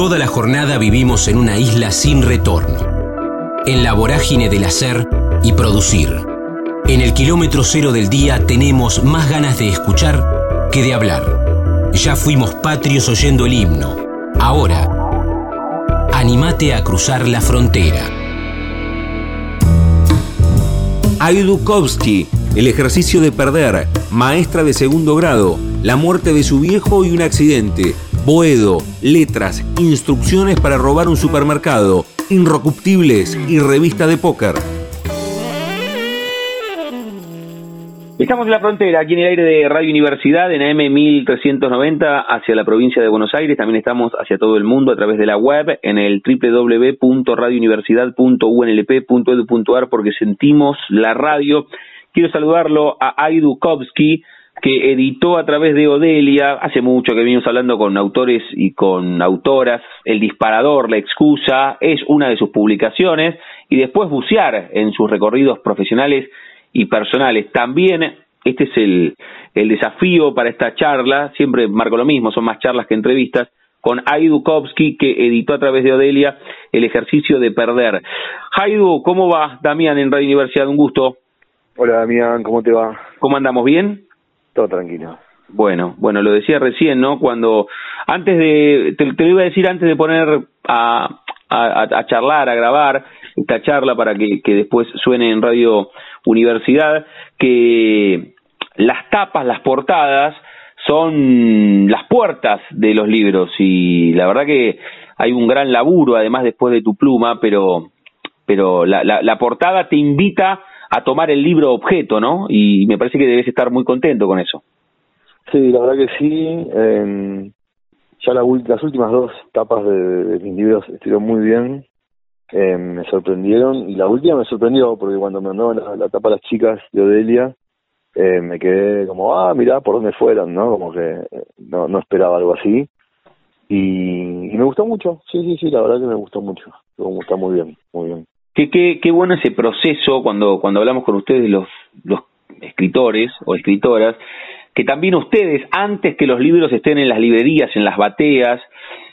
Toda la jornada vivimos en una isla sin retorno, en la vorágine del hacer y producir. En el kilómetro cero del día tenemos más ganas de escuchar que de hablar. Ya fuimos patrios oyendo el himno. Ahora, animate a cruzar la frontera. Aydukovsky, el ejercicio de perder, maestra de segundo grado, la muerte de su viejo y un accidente, Boedo, letras, instrucciones para robar un supermercado, Inrocuptibles y revista de póker. Estamos en la frontera, aquí en el aire de Radio Universidad, en AM 1390, hacia la provincia de Buenos Aires. También estamos hacia todo el mundo a través de la web, en el www.radiouniversidad.unlp.edu.ar, porque sentimos la radio. Quiero saludarlo a Aydukovsky, que editó a través de Odelia, hace mucho que venimos hablando con autores y con autoras, El disparador, La excusa, es una de sus publicaciones, y después bucear en sus recorridos profesionales y personales. También este es el, el desafío para esta charla, siempre marco lo mismo, son más charlas que entrevistas, con Aidu Kovsky, que editó a través de Odelia el ejercicio de perder. Aidu, ¿cómo va? Damián en Radio Universidad, un gusto. Hola Damián, ¿cómo te va? ¿Cómo andamos? ¿Bien? Todo tranquilo. Bueno, bueno, lo decía recién, ¿no? Cuando, antes de, te, lo iba a decir antes de poner a, a, charlar, a grabar esta charla para que, que después suene en Radio Universidad, que las tapas, las portadas, son las puertas de los libros y la verdad que hay un gran laburo además después de tu pluma, pero, pero la, la, la portada te invita a tomar el libro objeto, ¿no? Y me parece que debes estar muy contento con eso. Sí, la verdad que sí. Eh, ya la, las últimas dos tapas de, de, mis libros estuvieron muy bien. Eh, me sorprendieron. Y la última me sorprendió porque cuando me mandaron la, la tapa las chicas de Odelia, eh, me quedé como, ah, mirá por dónde fueron, ¿no? Como que no, no esperaba algo así. Y, me gustó mucho. Sí, sí, sí, la verdad que me gustó mucho. Me gusta muy bien, muy bien. Qué, qué, qué bueno ese proceso cuando, cuando hablamos con ustedes, los, los escritores o escritoras, que también ustedes, antes que los libros estén en las librerías, en las bateas,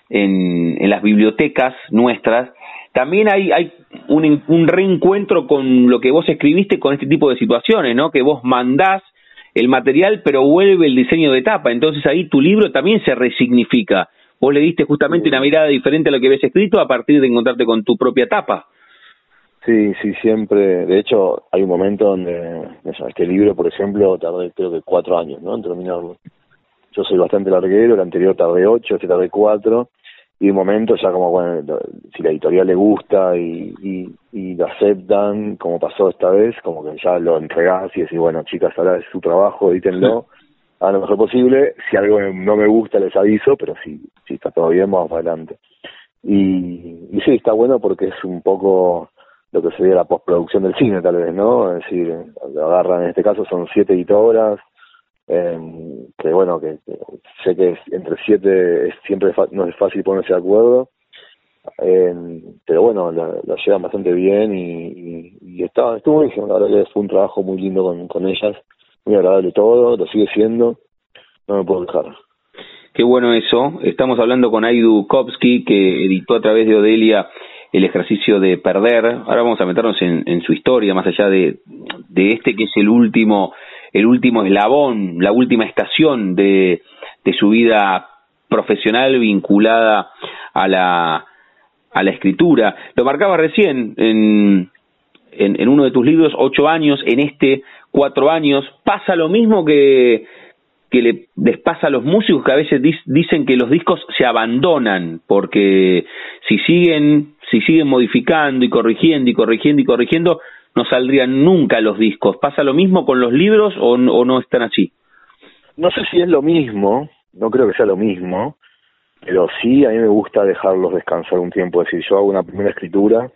en, en las bibliotecas nuestras, también hay, hay un, un reencuentro con lo que vos escribiste con este tipo de situaciones, ¿no? Que vos mandás el material, pero vuelve el diseño de tapa. Entonces ahí tu libro también se resignifica. Vos le diste justamente una mirada diferente a lo que habías escrito a partir de encontrarte con tu propia tapa. Sí, sí, siempre. De hecho, hay un momento donde este libro, por ejemplo, tardé creo que cuatro años, ¿no? En terminarlo. Yo soy bastante larguero, el anterior tardé ocho, este tardé cuatro, y un momento ya como, bueno, si la editorial le gusta y, y, y lo aceptan, como pasó esta vez, como que ya lo entregás y decís, bueno, chicas, ahora es su trabajo, edítenlo a lo mejor posible. Si algo no me gusta, les aviso, pero si, si está todo bien, vamos adelante. Y, y sí, está bueno porque es un poco lo que sería la postproducción del cine tal vez, ¿no? Es decir, lo agarran, en este caso son siete editoras, eh, que bueno, que, sé que entre siete es, siempre no es fácil ponerse de acuerdo, eh, pero bueno, la, llevan bastante bien y, y, y está, estuvo buenísimo, la verdad que fue un trabajo muy lindo con, con ellas, muy agradable todo, lo sigue siendo, no me puedo dejar. Qué bueno eso, estamos hablando con Aidu Kopsky, que editó a través de Odelia el ejercicio de perder. Ahora vamos a meternos en, su historia, más allá de, este que es el último, el último eslabón, la última estación de, de su vida profesional vinculada a la, a la escritura. Lo marcaba recién en, en, en uno de tus libros, ocho años, en este cuatro años. Pasa lo mismo que, que le, les pasa a los músicos que a veces dicen que los discos se abandonan porque si siguen si siguen modificando y corrigiendo y corrigiendo y corrigiendo no saldrían nunca los discos. Pasa lo mismo con los libros o, no están así no sé si es lo mismo no creo que sea lo mismo pero sí a mí me gusta dejarlos descansar un tiempo. Es decir yo hago una primera escritura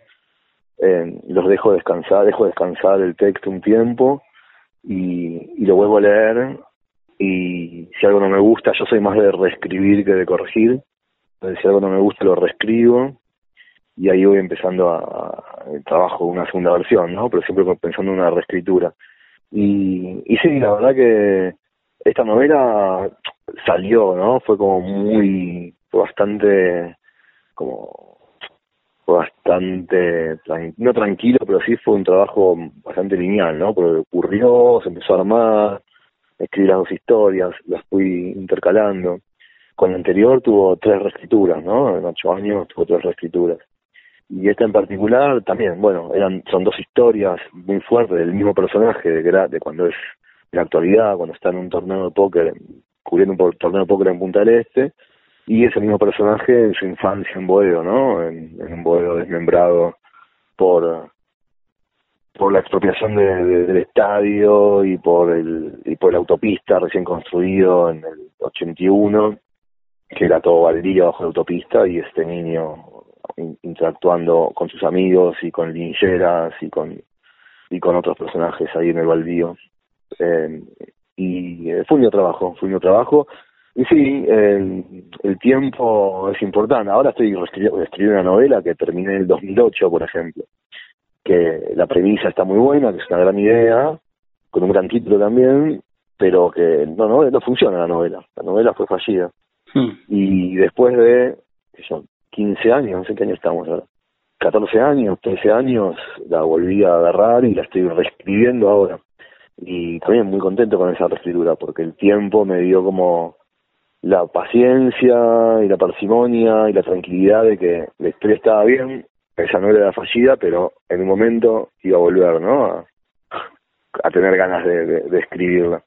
eh, los dejo descansar dejo descansar el texto un tiempo y, lo vuelvo a leer. Y si algo no me gusta, yo soy más de reescribir que de corregir. Si algo no me gusta, lo reescribo y ahí voy empezando a, el trabajo una segunda versión, ¿no? Pero siempre pensando en una reescritura. Y, y sí, la verdad que esta novela salió, ¿no? Fue como muy, bastante como bastante, no tranquilo, pero sí fue un trabajo bastante lineal, ¿no? Porque ocurrió, se empezó a armar, escribí las dos historias, las fui intercalando. Con la anterior tuvo tres reescrituras, ¿no? En ocho años tuvo tres reescrituras. Y esta en particular también, bueno, eran son dos historias muy fuertes del mismo personaje de, de cuando es en la actualidad, cuando está en un torneo de póker, cubriendo un torneo de póker en Punta del Este, y ese mismo personaje en su infancia en Boedo, ¿no? En, un Boedo desmembrado por por la expropiación del estadio y por el y por la autopista recién construido en el 81 que era todo baldío bajo la autopista y este niño interactuando con sus amigos y con lincheras y con y con otros personajes ahí en el baldío eh, y eh, fue un trabajo fue un trabajo y sí, el, el, tiempo es importante. Ahora estoy escribiendo una novela que terminé en el 2008, por ejemplo, que la premisa está muy buena, que es una gran idea, con un gran título también, pero que no, no, no funciona la novela. La novela fue fallida. Hmm. Y después de, son, 15 años, no sé qué año estamos ahora, 14 años, 13 años, la volví a agarrar y la estoy reescribiendo ahora. Y también muy contento con esa reescritura, porque el tiempo me dio como la paciencia y la parsimonia y la tranquilidad de que la historia estaba bien, esa no era fallida, pero en un momento iba a volver, ¿no? A, tener ganas de, de, escribirla.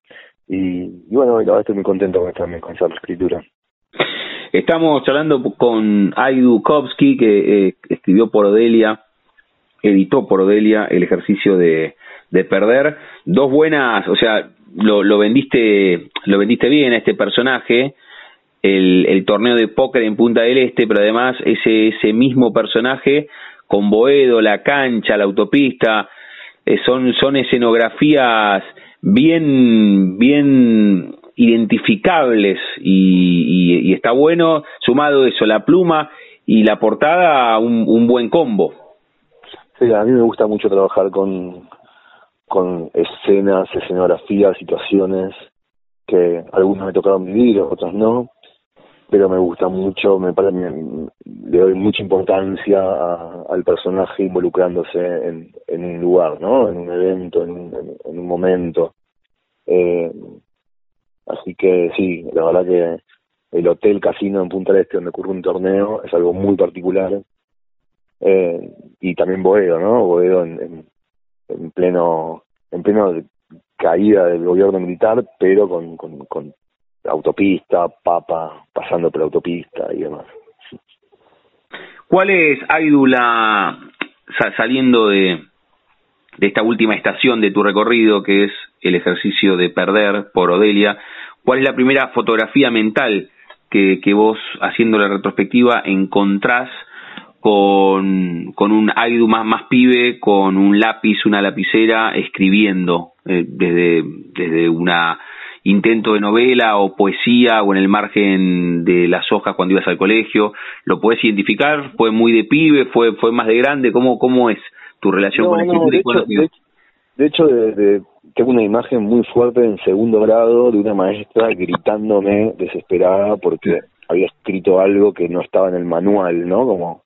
Y, bueno, y estoy muy contento con, con esa escritura. Estamos hablando con Aidu Kovsky, que eh, escribió por Odelia, editó por Odelia el ejercicio de, de perder. Dos buenas, o sea, lo, vendiste lo vendiste bien a este personaje el, torneo de póker en Punta del Este, pero además ese, ese mismo personaje con Boedo, la cancha, la autopista, eh, son, son escenografías bien, bien identificables y, está bueno, sumado eso, la pluma y la portada, un, un buen combo. A mí me gusta mucho trabajar con, con escenas, escenografías, situaciones que algunas me tocaron vivir, otras no, pero me gusta mucho, me, le doy mucha importancia al personaje involucrándose en, en, un lugar, ¿no? En un evento, en, en, un momento. Eh, así que sí, la verdad que el hotel casino en Punta del Este donde ocurre un torneo es algo muy particular. Eh, y también Boedo, ¿no? Boedo en, en, pleno en pleno caída del gobierno militar, pero con, con, autopista, papa, pasando por autopista y demás. ¿Cuál es, Aidula, saliendo de, de esta última estación de tu recorrido, que es el ejercicio de perder por Odelia, cuál es la primera fotografía mental que, que vos, haciendo la retrospectiva, encontrás con, con un Aidu más, más pibe, con un lápiz, una lapicera, escribiendo eh, desde, desde una intento de novela o poesía o en el margen de las hojas cuando ibas al colegio? ¿Lo puedes identificar? ¿Fue muy de pibe? ¿Fue fue más de grande? ¿Cómo cómo es tu relación con el no, de, hecho, de, hecho, de, tengo una imagen muy fuerte en segundo grado de una maestra gritándome desesperada porque había escrito algo que no estaba en el manual, ¿no? Como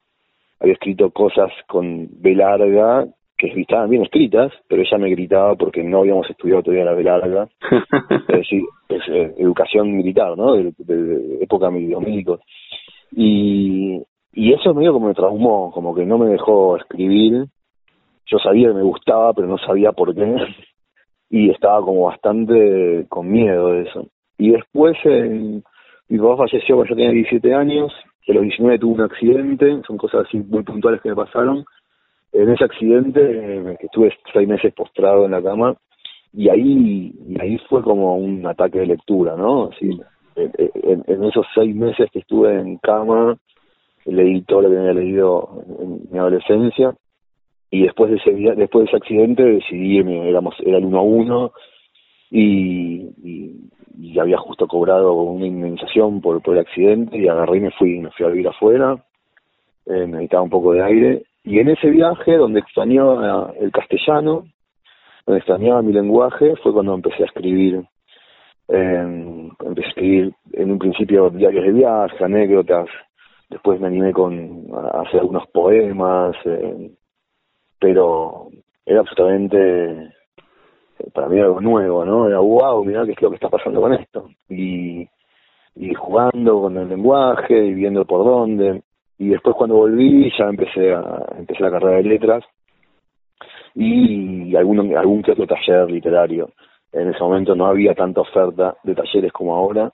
había escrito cosas con B larga que estaban bien escritas, pero ella me gritaba porque no habíamos estudiado todavía la larga, es decir, eh, educación militar, ¿no? De, época militar. Y, y eso medio como me traumó, como que no me dejó escribir. Yo sabía que me gustaba, pero no sabía por qué. Y estaba como bastante con miedo de eso. Y después eh, mi papá falleció cuando yo tenía 17 años, a los 19 tuve un accidente, son cosas así muy puntuales que me pasaron en ese accidente eh, que estuve seis meses postrado en la cama y ahí y ahí fue como un ataque de lectura no así en, en, esos seis meses que estuve en cama leí todo lo que había leído en mi adolescencia y después de ese después de ese accidente decidí éramos era el uno a uno y, y, había justo cobrado una indemnización por, por el accidente y agarré y me fui me fui a vivir afuera eh, necesitaba un poco de aire y en ese viaje, donde extrañaba el castellano, donde extrañaba mi lenguaje, fue cuando empecé a escribir. empecé a escribir en un principio diarios de viaje, anécdotas, después me animé con a hacer algunos poemas, pero era absolutamente para mí algo nuevo, ¿no? Era wow, mira qué es lo que está pasando con esto. Y, y jugando con el lenguaje y viendo por dónde. Y después cuando volví ya empecé a empecé la carrera de letras y algún, algún que otro taller literario. En ese momento no había tanta oferta de talleres como ahora.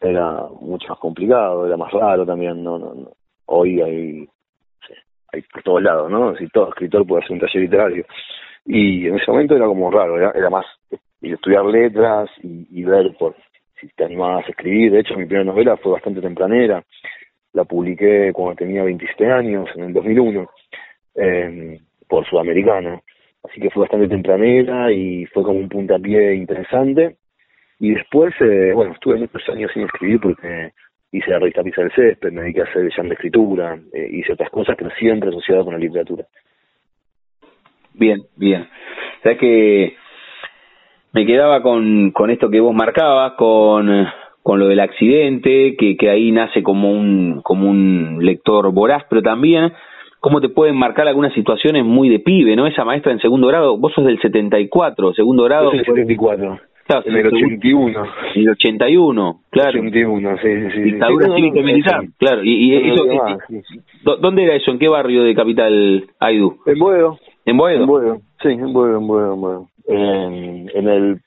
Era mucho más complicado, era más raro también. no, no, no. Hoy hay, hay por todos lados, ¿no? Si todo escritor puede hacer un taller literario y en ese momento era como raro, era, más estudiar letras y, ver por si te animabas a escribir. De hecho, mi primera novela fue bastante tempranera, la publiqué cuando tenía 27 años, en el 2001, eh, por Sudamericano. Así que fue bastante tempranera y fue como un puntapié interesante. Y después, eh, bueno, estuve muchos años sin escribir porque hice la revista Pisa del Césped, me dediqué a hacer ya de escritura, eh, hice otras cosas, pero siempre asociado con la literatura. Bien, bien. O sea que me quedaba con, con esto que vos marcabas, con, con lo del accidente, que, que ahí nace como un, como un lector voraz, pero también cómo te pueden marcar algunas situaciones muy de pibe, ¿no? Esa maestra en segundo grado, vos sos del 74, segundo grado. Yo soy 74. Claro, en el 81. En el 81, claro. 81, sí, sí, sí. Dictadura cívico militar, claro. ¿Y, y eso, ¿Dónde era eso? ¿En qué barrio de Capital Aidú? En Boedo. ¿En Boedo? En Boedo, sí, en Boedo, en Boedo, en Boedo. En, el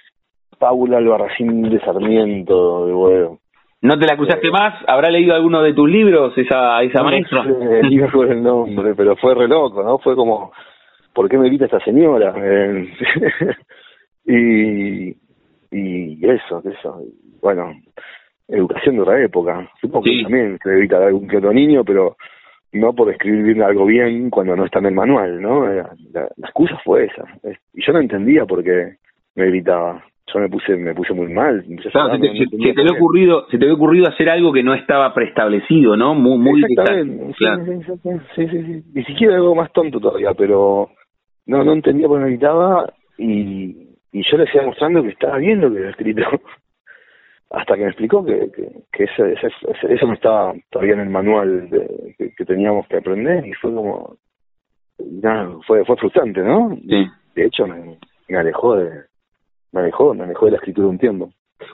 Paula Albarracín de Sarmiento de Boedo. ¿No te la cruzaste más? ¿Habrá leído alguno de tus libros esa, esa maestra? No sé fue el nombre, pero fue re loco, ¿no? Fue como, ¿por qué me evita esta señora? y, y eso, eso. Bueno, educación de otra época. Supongo que también se evita algún que otro niño, pero no por escribir algo bien cuando no está en el manual, ¿no? La, la, excusa fue esa. Y yo no entendía por qué me gritaba. Yo me puse me puse muy mal. Claro, se, te, se, te había ocurrido, se te había ocurrido hacer algo que no estaba preestablecido, ¿no? Muy, muy Exactamente. Claro. Sí, sí, sí, Ni siquiera algo más tonto todavía, pero no no entendía por qué me gritaba y, y yo le decía mostrando que estaba bien lo que había escrito hasta que me explicó que, que, eso, eso, no estaba todavía en el manual de, que, teníamos que aprender y fue como nada, fue fue frustrante no sí. de hecho me, alejó de me alejó me alejó de la escritura un tiempo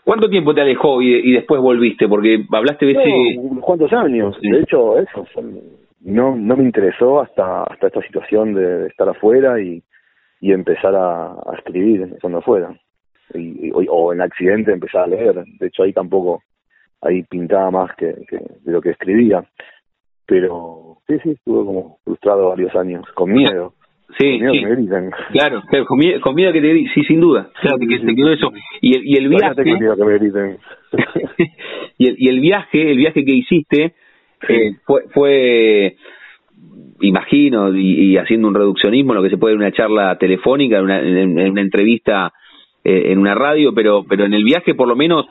¿Cuánto tiempo te alejó y, y después volviste? Porque hablaste de ese... unos cuantos años. De hecho, eso no no me interesó hasta hasta esta situación de, estar afuera y, y empezar a, a escribir estando afuera y, o, en accidente empezaba a leer. De hecho, ahí tampoco, ahí pintaba más que, de lo que escribía. Pero sí, sí, estuve como frustrado varios años, con miedo. Sí, con miedo Que me Claro, con miedo, con miedo que te sí, sin duda. Claro, que, te quedó eso. Y el, y el viaje. y, el, y el viaje, el viaje que hiciste, eh, fue, fue imagino, y, haciendo un reduccionismo, lo que se puede en una charla telefónica, en una, en una entrevista eh, en una radio, pero, pero en el viaje por lo menos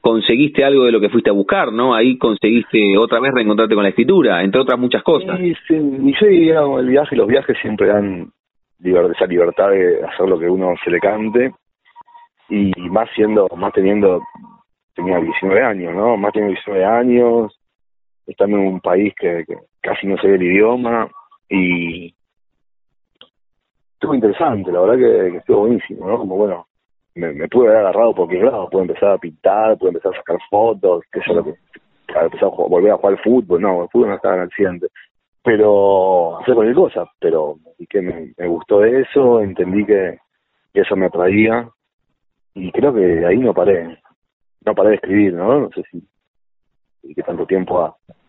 conseguiste algo de lo que fuiste a buscar, ¿no? Ahí conseguiste otra vez reencontrarte con la escritura, entre otras muchas cosas. Sí, sí, y sí, el viaje, los viajes siempre dan esa libertad de hacer lo que uno se le cante y más siendo, más teniendo, tenía 19 años, ¿no? Más teniendo 19 años, estando en un país que, casi no ve el idioma y estuvo interesante, la verdad que, estuvo buenísimo, ¿no? Como bueno, me, pude haber agarrado por qué lado, pude empezar a pintar, pude empezar a sacar fotos, qué sé que, para empezar a volver a jugar al fútbol, no, el fútbol no estaba en accidente, pero hacer cualquier cosa, pero y que me, me gustó eso, entendí que, eso me atraía y creo que ahí no paré, no paré de escribir, ¿no? No sé si, y que tanto tiempo a, a, a,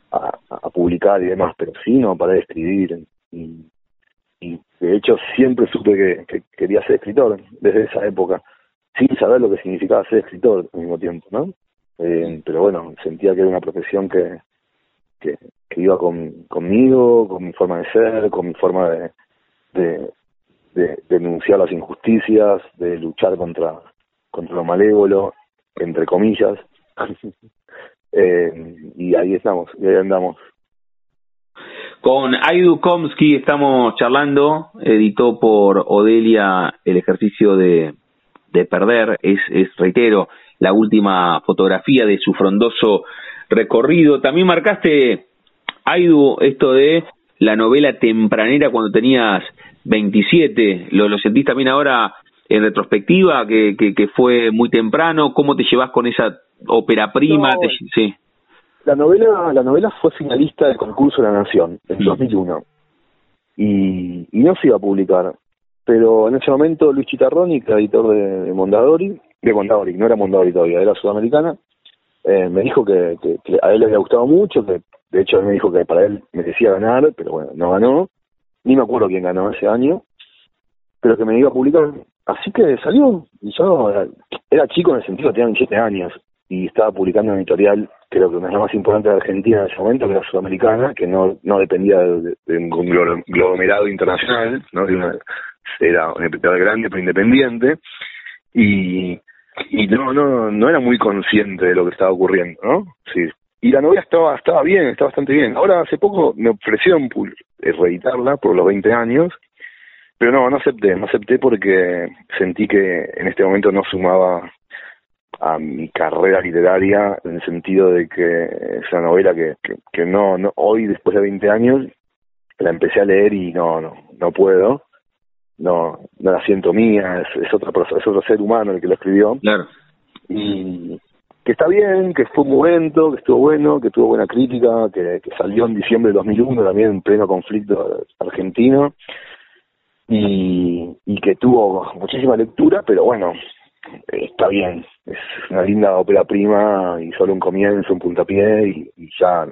publicar y demás, pero sí no paré de escribir y, de hecho siempre supe que, que quería ser escritor desde esa época sin saber lo que significaba ser escritor al mismo tiempo, ¿no? Eh, pero bueno, sentía que era una profesión que, que, iba con, conmigo, con mi forma de ser, con mi forma de, de, de, denunciar las injusticias, de luchar contra, contra lo malévolo, entre comillas. eh, y ahí estamos, y ahí andamos. Con Aidu Komsky estamos charlando, editó por Odelia el ejercicio de de perder, es, es, reitero, la última fotografía de su frondoso recorrido. También marcaste Aidu, esto de la novela tempranera cuando tenías 27, ¿lo, lo sentís también ahora en retrospectiva, que, que, fue muy temprano? ¿Cómo te llevas con esa ópera prima? sí. La novela, la novela fue finalista del concurso de la Nación en 2001 y, y no se iba a publicar. Pero en ese momento Luis Chitarroni, que era editor de, Mondadori, de Mondadori, no era Mondadori todavía, era sudamericana, eh, me dijo que, que, a él le había gustado mucho, que de hecho él me dijo que para él merecía ganar, pero bueno, no ganó, ni me acuerdo quién ganó ese año, pero que me iba a publicar. Así que salió, y yo era, chico en el sentido, tenía 27 años, y estaba publicando en editorial, creo que una de las más importantes de Argentina en ese momento, que era sudamericana, que no, no dependía de, un conglomerado internacional, ¿no? De una, era un editorial grande pero independiente, y, y no, no, no era muy consciente de lo que estaba ocurriendo, ¿no? Sí. Y la novela estaba, estaba bien, estaba bastante bien. Ahora hace poco me ofrecieron reeditarla por los 20 años, pero no, no acepté, no acepté porque sentí que en este momento no sumaba a mi carrera literaria en el sentido de que es una novela que, que, no, no, hoy después de 20 años la empecé a leer y no, no, no puedo, no, no la siento mía, es, es otro es otro ser humano el que lo escribió. Claro. Y que está bien, que fue un momento, que estuvo bueno, que tuvo buena crítica, que, que salió en diciembre de 2001 también en pleno conflicto argentino y, y que tuvo muchísima lectura, pero bueno, está bien, es una linda ópera prima y solo un comienzo, un puntapié y, y ya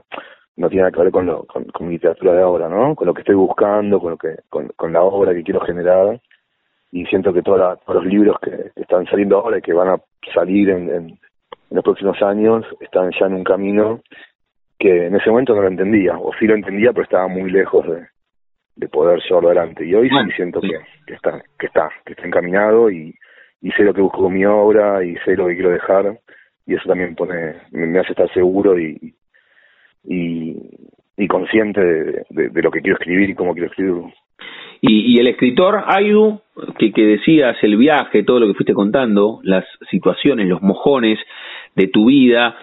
no tiene nada que ver con, lo, con, con, literatura de ahora, ¿no? Con lo que estoy buscando, con lo que con, con la obra que quiero generar y siento que todos los libros que, están saliendo ahora y que van a salir en, en, los próximos años están ya en un camino que en ese momento no lo entendía, o sí lo entendía, pero estaba muy lejos de, de poder llevarlo adelante. Y hoy sí siento que, que está, que está, que está encaminado y, y sé lo que busco con mi obra y sé lo que quiero dejar y eso también pone me, hace estar seguro y, y, y consciente de, lo que quiero escribir y cómo quiero escribirlo. Y, el escritor Aidu, que, que decías el viaje, todo lo que fuiste contando, las situaciones, los mojones de tu vida,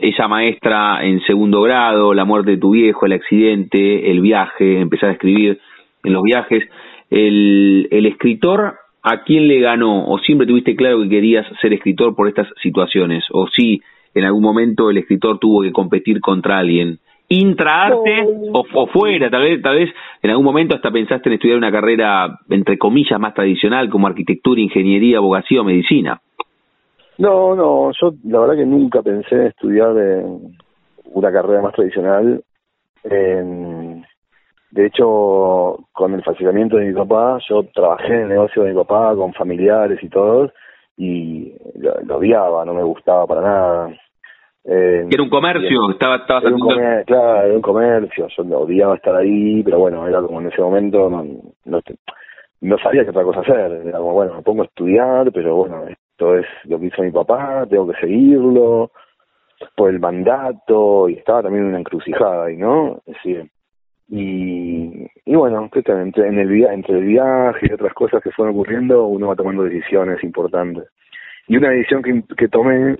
esa maestra en segundo grado, la muerte de tu viejo, el accidente, el viaje, empezar a escribir en los viajes, el, el escritor ¿a quién le ganó? ¿O siempre tuviste claro que querías ser escritor por estas situaciones? ¿O si en algún momento el escritor tuvo que competir contra alguien? ¿Intraarte o, fuera? Tal vez, tal vez en algún momento hasta pensaste en estudiar una carrera, entre comillas, más tradicional como arquitectura, ingeniería, abogacía o medicina. No, no, yo la verdad que nunca pensé en estudiar una carrera más tradicional. De hecho, con el fallecimiento de mi papá, yo trabajé en el negocio de mi papá con familiares y todos, y lo, odiaba, no me gustaba para nada. Eh, era un comercio, estaba, estaba era un Claro, era un comercio, yo lo odiaba estar ahí, pero bueno, era como en ese momento no, no, no sabía qué otra cosa hacer. Era como, bueno, me pongo a estudiar, pero bueno, esto es lo que hizo mi papá, tengo que seguirlo por el mandato, y estaba también en una encrucijada ahí, ¿no? Es decir, y, y bueno, entre, en el, entre el viaje y otras cosas que fueron ocurriendo, uno va tomando decisiones importantes. Y una decisión que, que tomé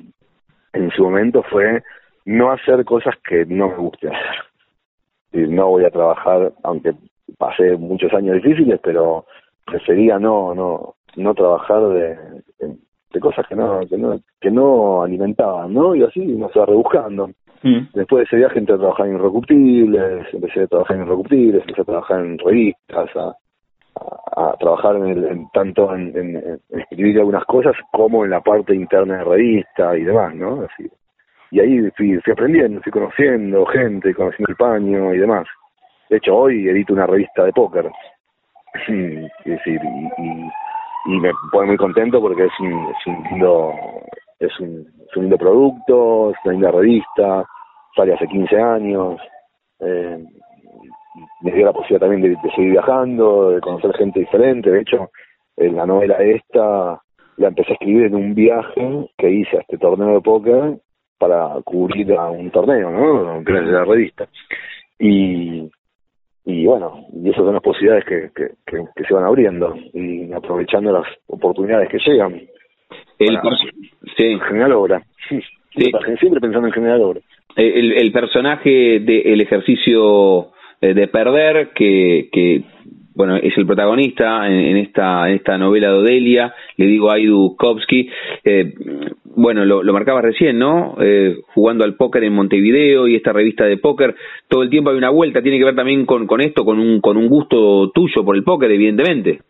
en su momento fue no hacer cosas que no me guste hacer. no voy a trabajar, aunque pasé muchos años difíciles, pero prefería no no no trabajar de, de, cosas que no, que no que no alimentaban, ¿no? Y así uno se va rebuscando. Mm. Después de ese viaje entré a trabajar en Irrecuptibles, empecé a trabajar en Irrecuptibles, empecé a trabajar en revistas, a, trabajar en, el, tanto en, escribir algunas cosas como en la parte interna de revista y demás, ¿no? Así. Y ahí fui, fui aprendiendo, fui conociendo gente, conociendo el paño y demás. De hecho, hoy edito una revista de póker. es decir, y, y, me pone muy contento porque es un, es un lindo es un, es un lindo producto, es una linda revista, sale hace 15 años, eh, me dio la posibilidad también de, seguir viajando, de conocer gente diferente, de hecho, la novela esta la empecé a escribir en un viaje que hice a este torneo de póker para cubrir a un torneo, ¿no? Que de la revista. Y, y bueno, y esas son las posibilidades que, que, se van abriendo y aprovechando las oportunidades que llegan. El, sí. General Obra. Sí. Siempre pensando en General Obra. el, el personaje del ejercicio de perder, que, que bueno, es el protagonista en, esta, en esta novela de Odelia, le digo a Aidu Kovsky, eh, bueno, lo, lo marcabas recién, ¿no? Eh, jugando al póker en Montevideo y esta revista de póker, todo el tiempo hay una vuelta, tiene que ver también con, con esto, con un, con un gusto tuyo por el póker, evidentemente.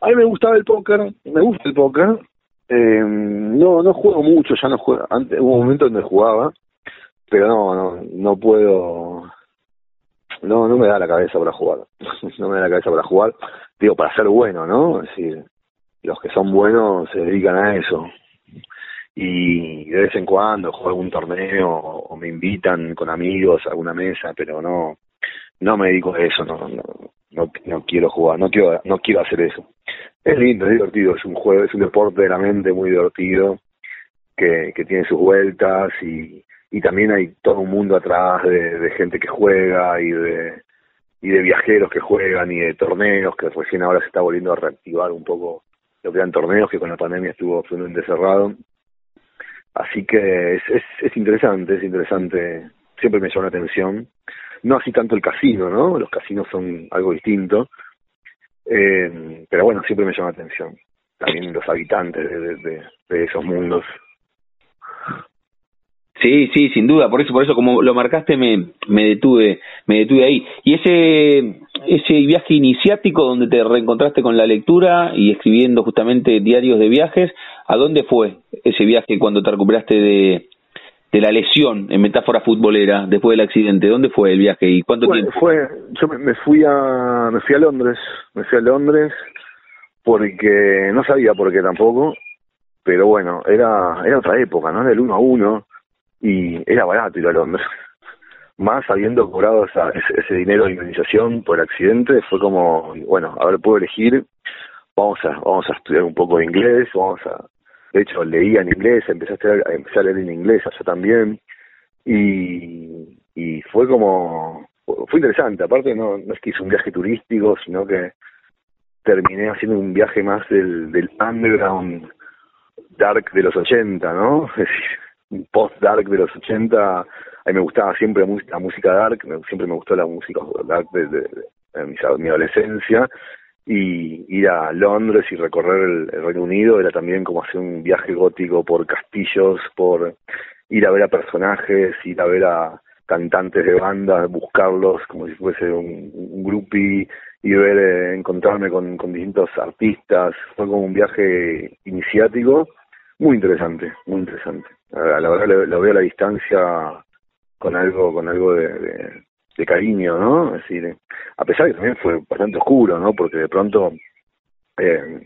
A mí me gustaba el póker, me gusta el póker, eh, no, no juego mucho, ya no juego, antes hubo un momento donde jugaba, pero no, no, no puedo, no, no me da la cabeza para jugar. no me da la cabeza para jugar. Digo, para ser bueno, ¿no? Es decir, los que son buenos se dedican a eso. Y de vez en cuando juego algún torneo o me invitan con amigos a alguna mesa, pero no no me dedico a eso, no, no, no, no quiero jugar, no quiero, no quiero hacer eso. Es lindo, es divertido, es un juego, es un deporte de la mente muy divertido, que, que tiene sus vueltas y, y también hay todo un mundo atrás de, gente que juega y de y de viajeros que juegan y de torneos que recién ahora se está volviendo a reactivar un poco lo que eran torneos que con la pandemia estuvo absolutamente cerrado así que es, es, es interesante es interesante siempre me llama la atención no así tanto el casino no los casinos son algo distinto. Eh, pero bueno siempre me llama la atención también los habitantes de, esos mundos. Sí, sí, sin duda, por eso, por eso como lo marcaste me, me detuve, me detuve ahí. Y ese, ese viaje iniciático donde te reencontraste con la lectura y escribiendo justamente diarios de viajes, ¿a dónde fue ese viaje cuando te recuperaste de, de la lesión en metáfora futbolera después del accidente? ¿Dónde fue el viaje y cuánto tiempo? Fue, yo me, fui a, me fui a Londres, me fui a Londres porque no sabía por qué tampoco, pero bueno, era, era otra época, ¿no? Era el uno a uno y era barato ir a Londres. Más habiendo cobrado esa, ese, dinero de indemnización por accidente, fue como, bueno, ahora puedo elegir, vamos a, vamos a estudiar un poco de inglés, vamos a, de hecho leía en inglés, empecé a, estudiar, a leer en inglés allá también, y, fue como, fue interesante, aparte no, no es que hice un viaje turístico, sino que terminé haciendo un viaje más del, del underground dark de los 80, ¿no? Es decir, post-dark de los 80, a mí me gustaba siempre la música dark, siempre me gustó la música dark de, mi, adolescencia, y ir a Londres y recorrer el, Reino Unido era también como hacer un viaje gótico por castillos, por ir a ver a personajes, ir a ver a cantantes de bandas, buscarlos como si fuese un, un groupie y ver, eh, encontrarme con, con distintos artistas. Fue como un viaje iniciático muy interesante, muy interesante. A la verdad lo, veo a la distancia con algo, con algo de, de, cariño, ¿no? Es decir, a pesar de que también fue bastante oscuro, ¿no? Porque de pronto eh,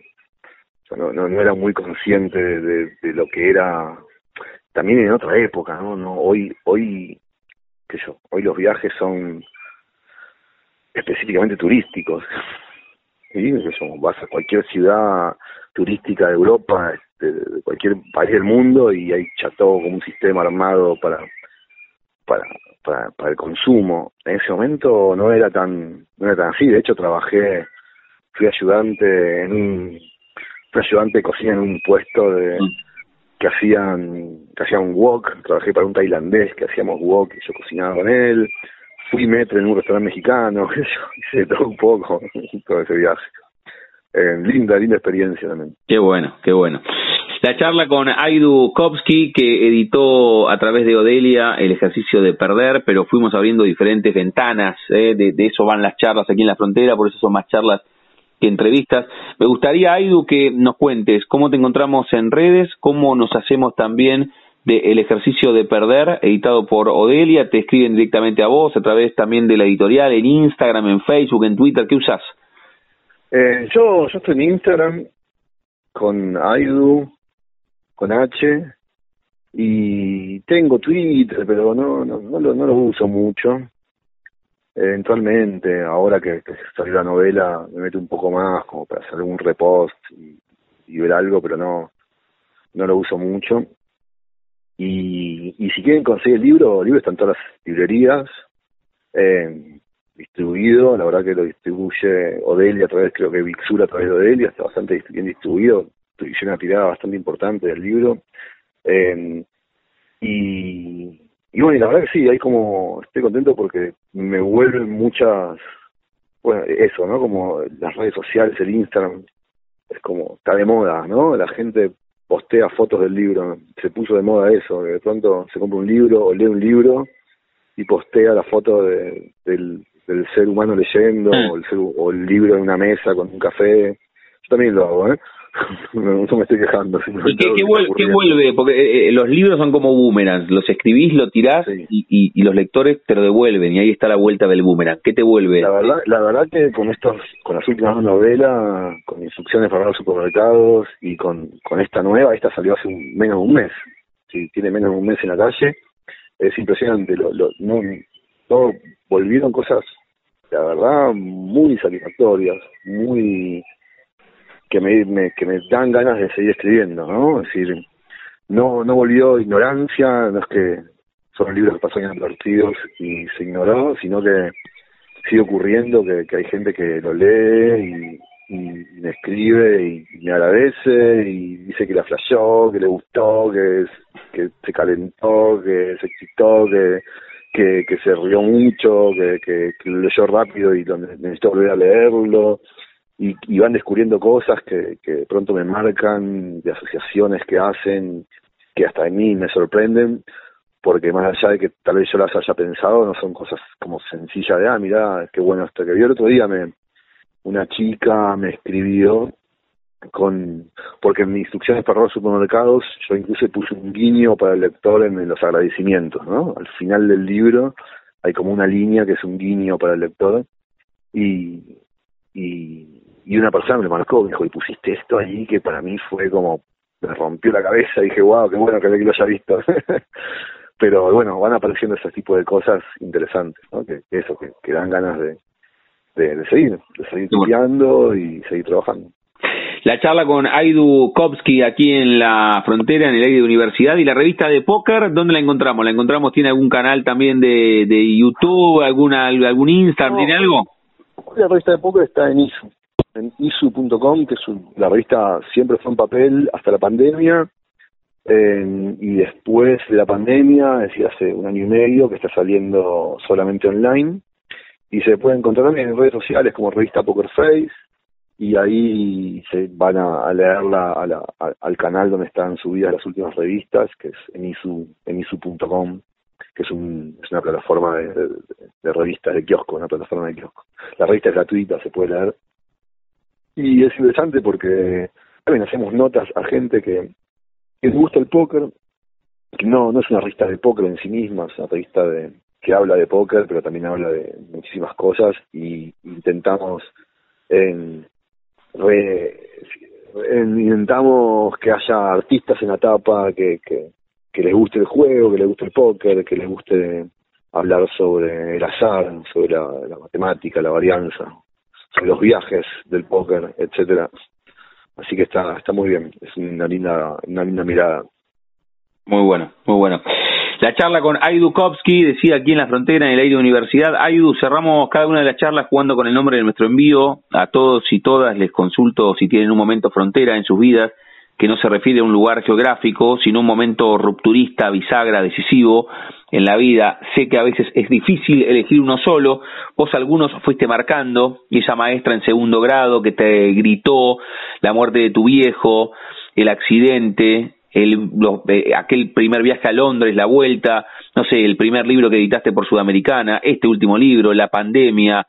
no, no, era muy consciente de, de, lo que era también en otra época, ¿no? no hoy, hoy, qué yo, hoy los viajes son específicamente turísticos. Y eso, vas a cualquier ciudad turística de Europa, de, cualquier país del mundo y hay ya todo como un sistema armado para, para, para, el consumo. En ese momento no era tan, no era tan así, de hecho trabajé, fui ayudante en un, fui ayudante de cocina en un puesto de mm. que hacían, que hacían un wok, trabajé para un tailandés que hacíamos wok y yo cocinaba con él, fui metro en un restaurante mexicano, hice todo un poco, todo ese viaje. Eh, linda, linda experiencia también. Qué bueno, qué bueno. La charla con Aidu Kopsky, que editó a través de Odelia el ejercicio de perder, pero fuimos abriendo diferentes ventanas, ¿eh? de, eso van las charlas aquí en la frontera, por eso son más charlas que entrevistas. Me gustaría, Aidu, que nos cuentes cómo te encontramos en redes, cómo nos hacemos también del ejercicio de perder, editado por Odelia, te escriben directamente a vos, a través también de la editorial, en Instagram, en Facebook, en Twitter, ¿qué usás? Eh, yo, yo estoy en Instagram con Aidu, con H y tengo Twitter, pero no no, no, lo, no lo uso mucho. Eventualmente, ahora que, salió la novela, me meto un poco más como para hacer un repost y, ver algo, pero no no lo uso mucho. Y, y si quieren conseguir el libro, el libro está en todas las librerías, eh, distribuido, la verdad que lo distribuye Odelia a través, creo que Vixura a través de Odelia, está bastante bien distribuido, hice una tirada bastante importante del libro. Eh, y, y bueno, y la verdad que sí, hay como, estoy contento porque me vuelven muchas, bueno, eso, ¿no? Como las redes sociales, el Instagram, es como, está de moda, ¿no? La gente postea fotos del libro, se puso de moda eso, de pronto se compra un libro o lee un libro y postea la foto de, del, del ser humano leyendo mm. o, el o el libro en una mesa con un café. Yo también lo hago, ¿eh? no, me estoy quejando. ¿Y qué, vuelve, Porque eh, eh, los libros son como boomerangs, los escribís, lo tirás y, y, los lectores te lo devuelven y ahí está la vuelta del boomerang. ¿Qué te vuelve? La verdad, la verdad que con estos, con las últimas novelas, con instrucciones para los supermercados y con, con esta nueva, esta salió hace menos de un mes, si tiene menos de un mes en la calle, es impresionante, lo, lo, no, no volvieron cosas, la verdad, muy satisfactorias, muy que me, que me dan ganas de seguir escribiendo, ¿no? Es decir, no, no volvió ignorancia, no es que son libros que pasaron inadvertidos y se ignoró, sino que sigue ocurriendo que, que hay gente que lo lee y, me escribe y, me agradece y dice que la flashó, que le gustó, que, se calentó, que se excitó, que, que, se rió mucho, que, que, lo leyó rápido y necesito volver a leerlo y, van descubriendo cosas que, que pronto me marcan, de asociaciones que hacen, que hasta a mí me sorprenden, porque más allá de que tal vez yo las haya pensado, no son cosas como sencillas de, ah, mira, qué bueno esto que vio el otro día, me, una chica me escribió con porque en mis instrucciones para los supermercados yo incluso puse un guiño para el lector en, los agradecimientos, ¿no? Al final del libro hay como una línea que es un guiño para el lector y, y, y una persona me marcó, me dijo, y pusiste esto allí que para mí fue como, me rompió la cabeza, y dije, wow, qué bueno que lo haya visto. Pero bueno, van apareciendo ese tipo de cosas interesantes, ¿no? Que, eso, que, dan ganas de, de, seguir, de seguir estudiando y seguir trabajando. La charla con Aidu Kopsky aquí en la frontera, en el aire de universidad, y la revista de póker, ¿dónde la encontramos? ¿La encontramos? ¿Tiene algún canal también de, de YouTube, alguna, algún Instagram, tiene algo? La revista de póker está en ISU, en isu.com, que es la revista siempre fue en papel hasta la pandemia, y después de la pandemia, es decir, hace un año y medio, que está saliendo solamente online, y se puede encontrar también en redes sociales como revista Poker Face, y ahí se van a, leerla al canal donde están subidas las últimas revistas, que es en isu, en isu.com, que es, un, es una plataforma de, de, revistas de kiosco, una plataforma de kiosco. La revista es gratuita, se puede leer y es interesante porque también hacemos notas a gente que, que le gusta el póker, que no, no es una revista de póker en sí misma, es una revista de, que habla de póker, pero también habla de muchísimas cosas y intentamos en, intentamos que haya artistas en la tapa que, que les guste el juego, que les guste el póker, que les guste hablar sobre el azar, sobre la matemática, la varianza los viajes del póker, etcétera. Así que está está muy bien, es una linda una linda mirada. Muy bueno, muy bueno. La charla con Aidu Kopsky, decía aquí en la frontera, en el aire de universidad. Aidu, cerramos cada una de las charlas jugando con el nombre de nuestro envío. A todos y todas les consulto si tienen un momento frontera en sus vidas que no se refiere a un lugar geográfico, sino un momento rupturista, bisagra, decisivo en la vida. Sé que a veces es difícil elegir uno solo, vos algunos fuiste marcando, y esa maestra en segundo grado que te gritó la muerte de tu viejo, el accidente, el, eh, aquel primer viaje a Londres, la vuelta, no sé, el primer libro que editaste por Sudamericana, este último libro, la pandemia,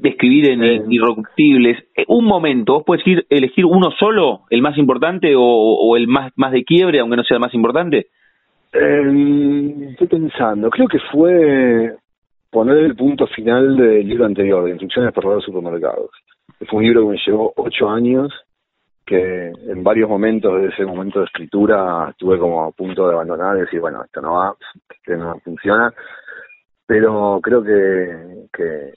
describir en eh, Irrecuptibles. Eh, un momento, ¿vos puedes elegir uno solo, el más importante, o, el más, más de quiebre, aunque no sea el más importante? Eh, estoy pensando, creo que fue poner el punto final del libro anterior, de Instrucciones para los supermercados. Fue un libro que me llevó ocho años, que en varios momentos de ese momento de escritura estuve como a punto de abandonar y decir, bueno, esto no va, esto no funciona, pero creo que, que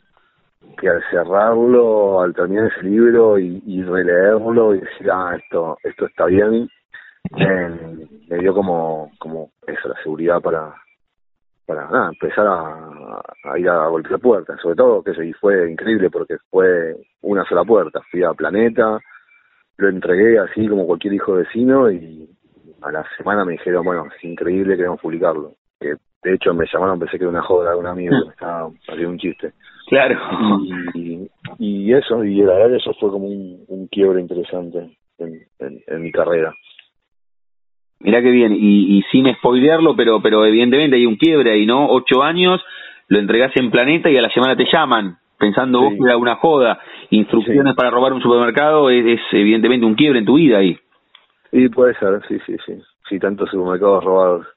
que al cerrarlo, al terminar ese libro y, releerlo y decir, ah, esto, esto está bien, me dio como, como eso, la seguridad para, para nada, empezar a, ir a golpear puertas, sobre todo que y fue increíble porque fue una sola puerta, fui a Planeta, lo entregué así como cualquier hijo vecino y a la semana me dijeron, bueno, es increíble, queremos publicarlo, que de hecho me llamaron, pensé que era una joda de un amigo, mm. estaba haciendo un chiste. Claro. Y, y, eso, y la verdad eso fue como un, un quiebre interesante en, en, mi carrera. Mirá qué bien, y, y sin spoilearlo, pero pero evidentemente hay un quiebre ahí, ¿no? Ocho años, lo entregás en Planeta y a la semana te llaman, pensando vos que era una joda. Instrucciones para robar un supermercado es, es, evidentemente un quiebre en tu vida ahí. Y puede ser, sí, sí, sí. Sí, tantos supermercados robados.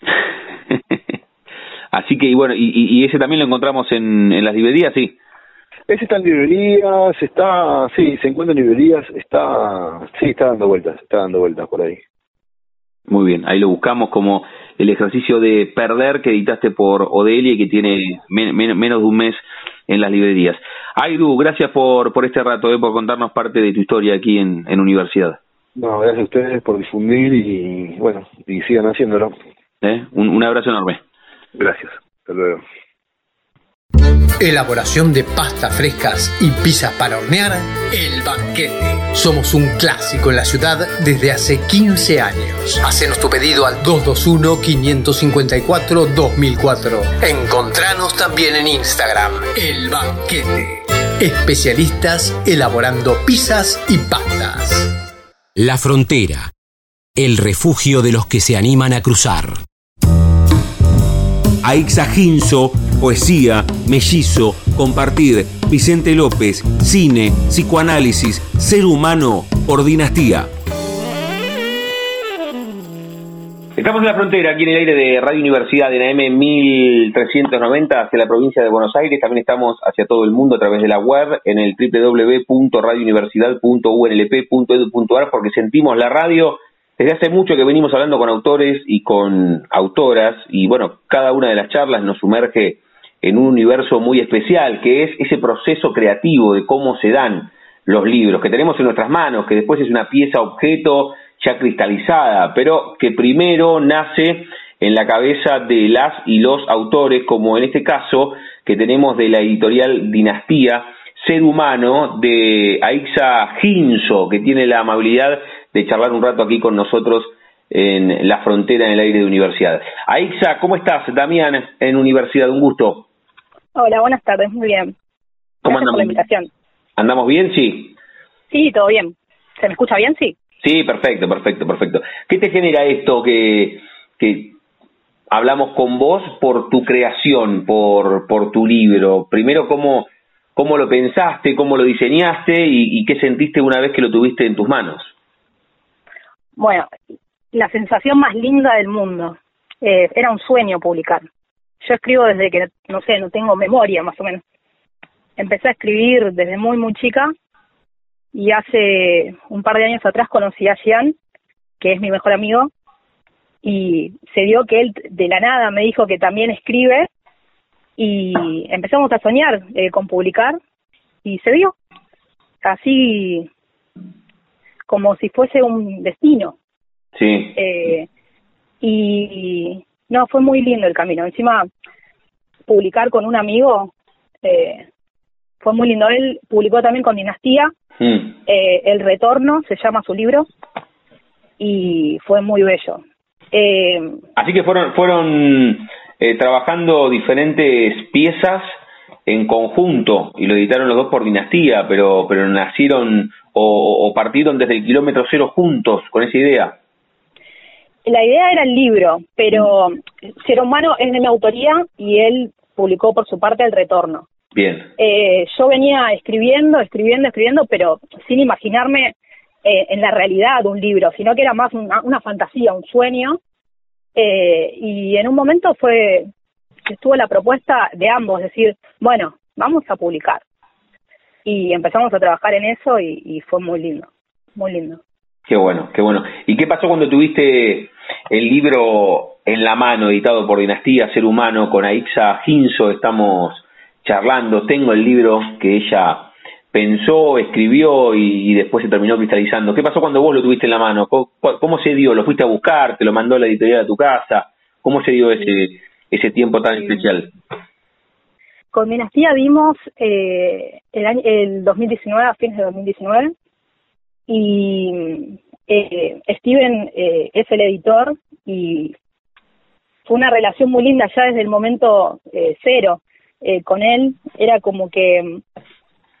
Así que, y bueno, y, y ese también lo encontramos en, en las librerías, sí. Ese está en librerías, está, sí, se encuentra en librerías, está, sí, está dando vueltas, está dando vueltas por ahí. Muy bien, ahí lo buscamos como el ejercicio de perder que editaste por Odelia y que tiene menos de un mes en las librerías. Aidu, gracias por, por este rato, eh, por contarnos parte de tu historia aquí en, en Universidad. No, gracias a ustedes por difundir y bueno, y sigan haciéndolo. ¿Eh? Un, un abrazo enorme. Gracias, hasta luego. Elaboración de pastas frescas y pizzas para hornear, El Banquete. Somos un clásico en la ciudad desde hace 15 años. Hacenos tu pedido al 221-554-2004. Encontranos también en Instagram, El Banquete. Especialistas elaborando pizzas y pastas. La frontera. El refugio de los que se animan a cruzar. Aixa Ginzo, poesía, mellizo, compartir, Vicente López, cine, psicoanálisis, ser humano por dinastía. Estamos en la frontera, aquí en el aire de Radio Universidad, en AM 1390, hacia la provincia de Buenos Aires. También estamos hacia todo el mundo a través de la web, en el www.radiouniversidad.unlp.edu.ar, porque sentimos la radio desde hace mucho que venimos hablando con autores y con autoras y bueno, cada una de las charlas nos sumerge en un universo muy especial, que es ese proceso creativo de cómo se dan los libros que tenemos en nuestras manos, que después es una pieza objeto ya cristalizada, pero que primero nace en la cabeza de las y los autores, como en este caso que tenemos de la editorial Dinastía, Ser Humano, de Aixa Ginzo, que tiene la amabilidad de charlar un rato aquí con nosotros en la frontera en el aire de universidad. Aixa, ¿cómo estás? Damián, en universidad, un gusto. Hola, buenas tardes, muy bien. ¿Cómo andamos? por la invitación. ¿Andamos bien? Sí. Sí, todo bien. ¿Se me escucha bien? Sí. Sí, perfecto, perfecto, perfecto. ¿Qué te genera esto que, que hablamos con vos por tu creación, por, por tu libro? Primero, ¿cómo, ¿cómo lo pensaste, cómo lo diseñaste y, y qué sentiste una vez que lo tuviste en tus manos? Bueno, la sensación más linda del mundo. Eh, era un sueño publicar. Yo escribo desde que, no sé, no tengo memoria más o menos. Empecé a escribir desde muy, muy chica y hace un par de años atrás conocí a Jean, que es mi mejor amigo, y se dio que él de la nada me dijo que también escribe y empezamos a soñar eh, con publicar y se dio. Así como si fuese un destino. Sí. Eh, y no, fue muy lindo el camino. Encima, publicar con un amigo eh, fue muy lindo. Él publicó también con Dinastía, mm. eh, El Retorno, se llama su libro, y fue muy bello. Eh, Así que fueron, fueron eh, trabajando diferentes piezas en conjunto y lo editaron los dos por dinastía, pero, pero nacieron o, partieron desde el kilómetro cero juntos con esa idea? La idea era el libro, pero Ser Humano es de mi autoría y él publicó por su parte El Retorno. Bien. Eh, yo venía escribiendo, escribiendo, escribiendo, pero sin imaginarme eh, en la realidad un libro, sino que era más una, una fantasía, un sueño. Eh, y en un momento fue, estuvo la propuesta de ambos, decir, bueno, vamos a publicar y empezamos a trabajar en eso y, fue muy lindo, muy lindo. Qué bueno, qué bueno. ¿Y qué pasó cuando tuviste el libro en la mano, editado por Dinastía Ser Humano, con Aixa Ginzo? Estamos charlando. Tengo el libro que ella pensó, escribió y, después se terminó cristalizando. ¿Qué pasó cuando vos lo tuviste en la mano? ¿Cómo, se dio? ¿Lo fuiste a buscar? ¿Te lo mandó la editorial a tu casa? ¿Cómo se dio ese, ese tiempo tan especial? Con Dinastía vimos eh, el, año, el 2019, a fines de 2019, y eh, Steven eh, es el editor y fue una relación muy linda ya desde el momento eh, cero eh, con él, era como que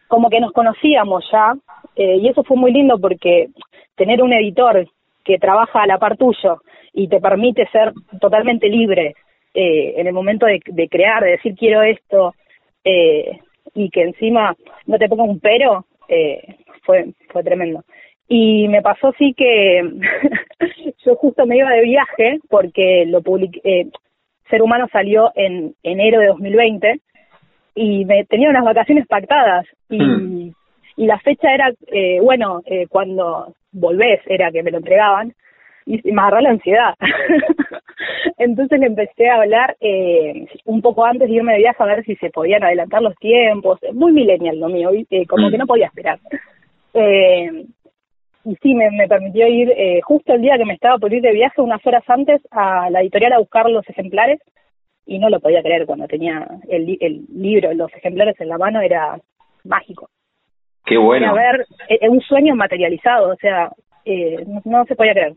como que nos conocíamos ya eh, y eso fue muy lindo porque tener un editor que trabaja a la par tuyo y te permite ser totalmente libre eh, en el momento de, de, crear, de decir quiero esto eh, y que encima no te ponga un pero, eh, fue, fue tremendo. Y me pasó sí que yo justo me iba de viaje porque lo publiqué, eh, Ser Humano salió en enero de 2020 y me tenía unas vacaciones pactadas y, hmm. y la fecha era, eh, bueno, eh, cuando volvés era que me lo entregaban y me agarró la ansiedad. Entonces le empecé a hablar eh, un poco antes de irme de viaje a ver si se podían adelantar los tiempos. Muy millennial lo mío, eh, como que no podía esperar. Eh, y sí, me, me permitió ir eh, justo el día que me estaba por ir de viaje, unas horas antes, a la editorial a buscar los ejemplares y no lo podía creer cuando tenía el, el libro, los ejemplares en la mano, era mágico. Qué bueno. A ver, eh, un sueño materializado, o sea, eh, no, no, se podía creer.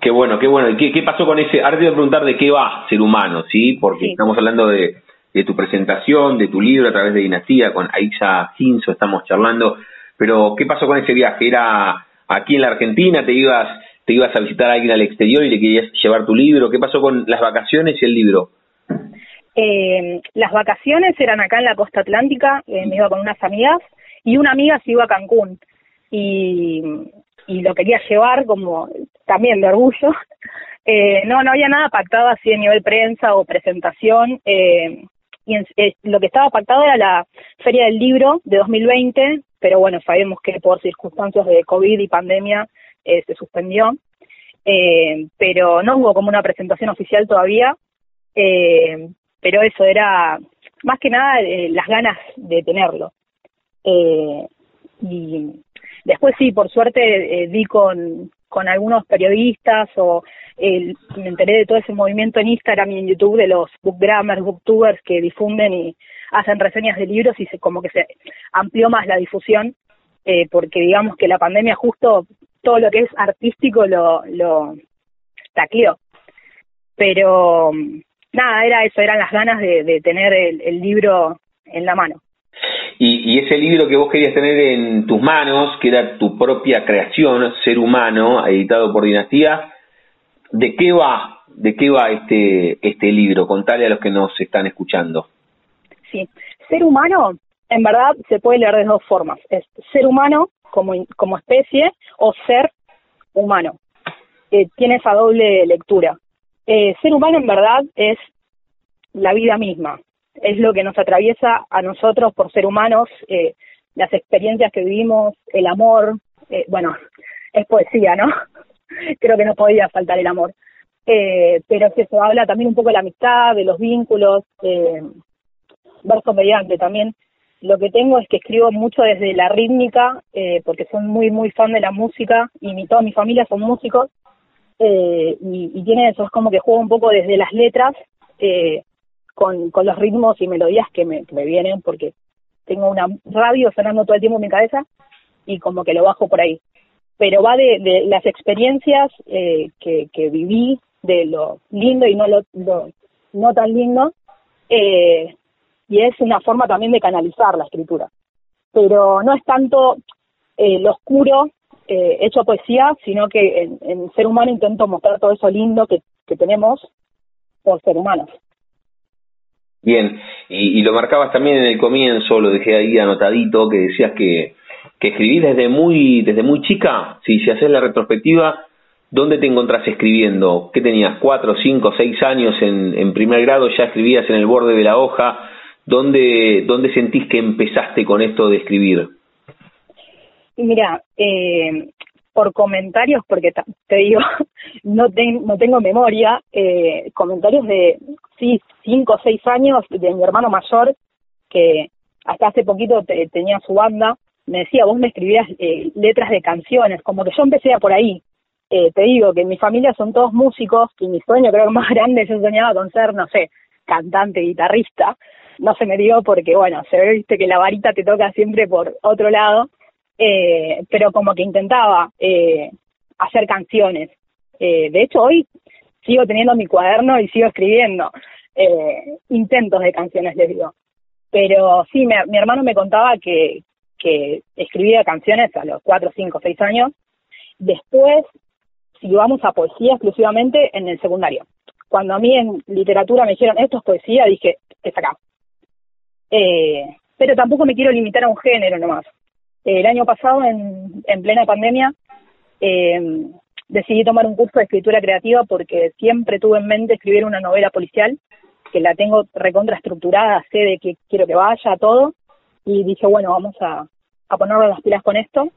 Qué bueno, qué bueno. ¿Qué, qué pasó con ese? Ahora te voy a preguntar de qué va ser humano, ¿sí? Porque sí. estamos hablando de, de tu presentación, de tu libro a través de Dinastía, con Aisha Cinzo estamos charlando. Pero, ¿qué pasó con ese viaje? ¿Era aquí en la Argentina? ¿Te ibas te ibas a visitar a alguien al exterior y le querías llevar tu libro? ¿Qué pasó con las vacaciones y el libro? Eh, las vacaciones eran acá en la costa atlántica, eh, me iba con unas amigas y una amiga se iba a Cancún y, y lo quería llevar como también de orgullo. Eh, no, no había nada pactado así a nivel prensa o presentación. Eh, y en, eh, lo que estaba pactado era la Feria del Libro de 2020, pero bueno, sabemos que por circunstancias de COVID y pandemia se suspendió, pero no hubo como una presentación oficial todavía, pero eso era más que nada las ganas de tenerlo. Y después sí, por suerte di con, con algunos periodistas o eh, me enteré de todo ese movimiento en Instagram y en YouTube de los bookgrammers, booktubers que difunden y hacen reseñas de libros y se, como que se amplió más la difusión eh, porque digamos que la pandemia justo todo lo que es artístico lo, lo tacleó. Pero nada, era eso, eran las ganas de, de tener el, el, libro en la mano. Y, ese libro que vos querías tener en tus manos, que era tu propia creación, Ser Humano, editado por Dinastía, ¿de qué va? ¿De qué va este, este libro? Contale a los que nos están escuchando. Sí, Ser Humano, en verdad, se puede leer de dos formas. Es ser humano como, como especie o ser humano. Eh, tiene esa doble lectura. Eh, ser humano en verdad es la vida misma, es lo que nos atraviesa a nosotros por ser humanos, eh, las experiencias que vivimos, el amor, eh, bueno, es poesía, ¿no? Creo que no podía faltar el amor. Eh, pero si eso habla también un poco de la amistad, de los vínculos, eh, verso también lo que tengo es que escribo mucho desde la rítmica, eh, porque soy muy, muy fan de la música y mi, toda mi familia son músicos. Eh, y, y, tiene eso, es como que juego un poco desde las letras eh, con, con los ritmos y melodías que me, que me vienen, porque tengo una radio sonando todo el tiempo en mi cabeza y como que lo bajo por ahí. Pero va de, de las experiencias eh, que, que viví, de lo lindo y no lo, lo no tan lindo, eh, y es una forma también de canalizar la escritura. Pero no es tanto eh, lo oscuro eh, hecho poesía, sino que en, en, ser humano intento mostrar todo eso lindo que, que tenemos por ser humanos. Bien, y, lo marcabas también en el comienzo, lo dejé ahí anotadito, que decías que, que escribís desde muy, desde muy chica, si, si haces la retrospectiva, ¿dónde te encontrás escribiendo? ¿Qué tenías? ¿Cuatro, cinco, seis años en, en primer grado? ¿Ya escribías en el borde de la hoja? ¿Dónde, ¿Dónde sentís que empezaste con esto de escribir? Mira, eh, por comentarios, porque te digo, no, ten, no tengo memoria, eh, comentarios de, sí, cinco o seis años de mi hermano mayor, que hasta hace poquito te, tenía su banda, me decía, vos me escribías eh, letras de canciones, como que yo empecé a por ahí. Eh, te digo que mi familia son todos músicos y mi sueño creo que más grande yo soñaba con ser, no sé, cantante, guitarrista, no se me dio porque, bueno, se ve, viste, que la varita te toca siempre por otro lado, eh, pero como que intentaba eh, hacer canciones. Eh, de hecho, hoy sigo teniendo mi cuaderno y sigo escribiendo. Eh, intentos de canciones, les digo. Pero sí, mi hermano me contaba que, que escribía canciones a los 4, 5, 6 años. Después, si vamos a poesía exclusivamente, en el secundario. Cuando a mí en literatura me dijeron, esto es poesía, dije, es acá. Eh, pero tampoco me quiero limitar a un género nomás. El año pasado, en, en plena pandemia, eh, decidí tomar un curso de escritura creativa porque siempre tuve en mente escribir una novela policial, que la tengo recontraestructurada, sé de qué quiero que vaya, todo, y dije, bueno, vamos a, a ponerle las pilas con esto.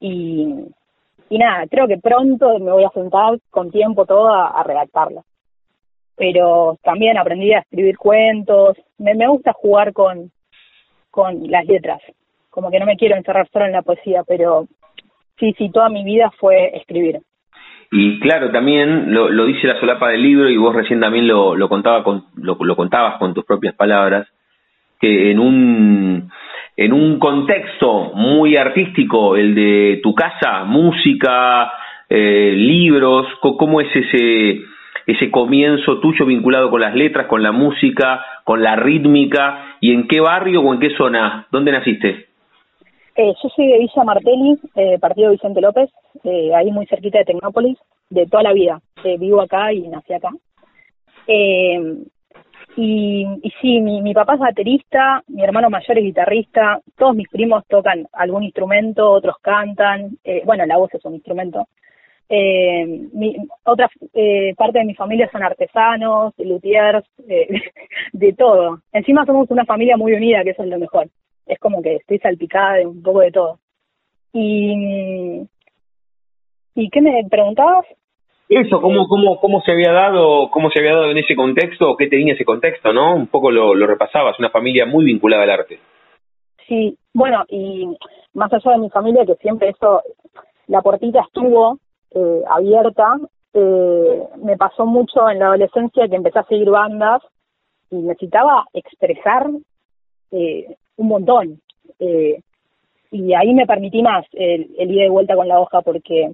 Y, nada, creo que pronto me voy a sentar con tiempo todo a, redactarla. Pero también aprendí a escribir cuentos, me, gusta jugar con las letras, como que no me quiero encerrar solo en la poesía, pero sí, sí, toda mi vida fue escribir. Y claro, también lo, lo dice la solapa del libro y vos recién también lo, lo, contaba con, lo, contabas con tus propias palabras, que en un, en un contexto muy artístico, el de tu casa, música, eh, libros, ¿cómo es ese, ese comienzo tuyo vinculado con las letras, con la música, con la rítmica, y en qué barrio o en qué zona? ¿Dónde naciste? Eh, yo soy de Villa Martelli, eh, partido Vicente López, eh, ahí muy cerquita de Tecnópolis, de toda la vida. Eh, vivo acá y nací acá. Y, y sí, mi, mi papá es baterista, mi hermano mayor es guitarrista, todos mis primos tocan algún instrumento, otros cantan, bueno, la voz es un instrumento. Otra parte de mi familia son artesanos, luthiers, de todo. Encima somos una familia muy unida, que eso es lo mejor. Es como que estoy salpicada de un poco de todo. Y, ¿y qué me preguntabas? Eso, ¿cómo, cómo, cómo se había dado, cómo se había dado en ese contexto, o qué tenía ese contexto, ¿no? Un poco lo, lo repasabas, una familia muy vinculada al arte. Sí, bueno, y más allá de mi familia, que siempre eso, la puertita estuvo eh, abierta, eh, me pasó mucho en la adolescencia que empecé a seguir bandas y necesitaba expresar eh, un montón. Eh, y ahí me permití más el, el ida y vuelta con la hoja porque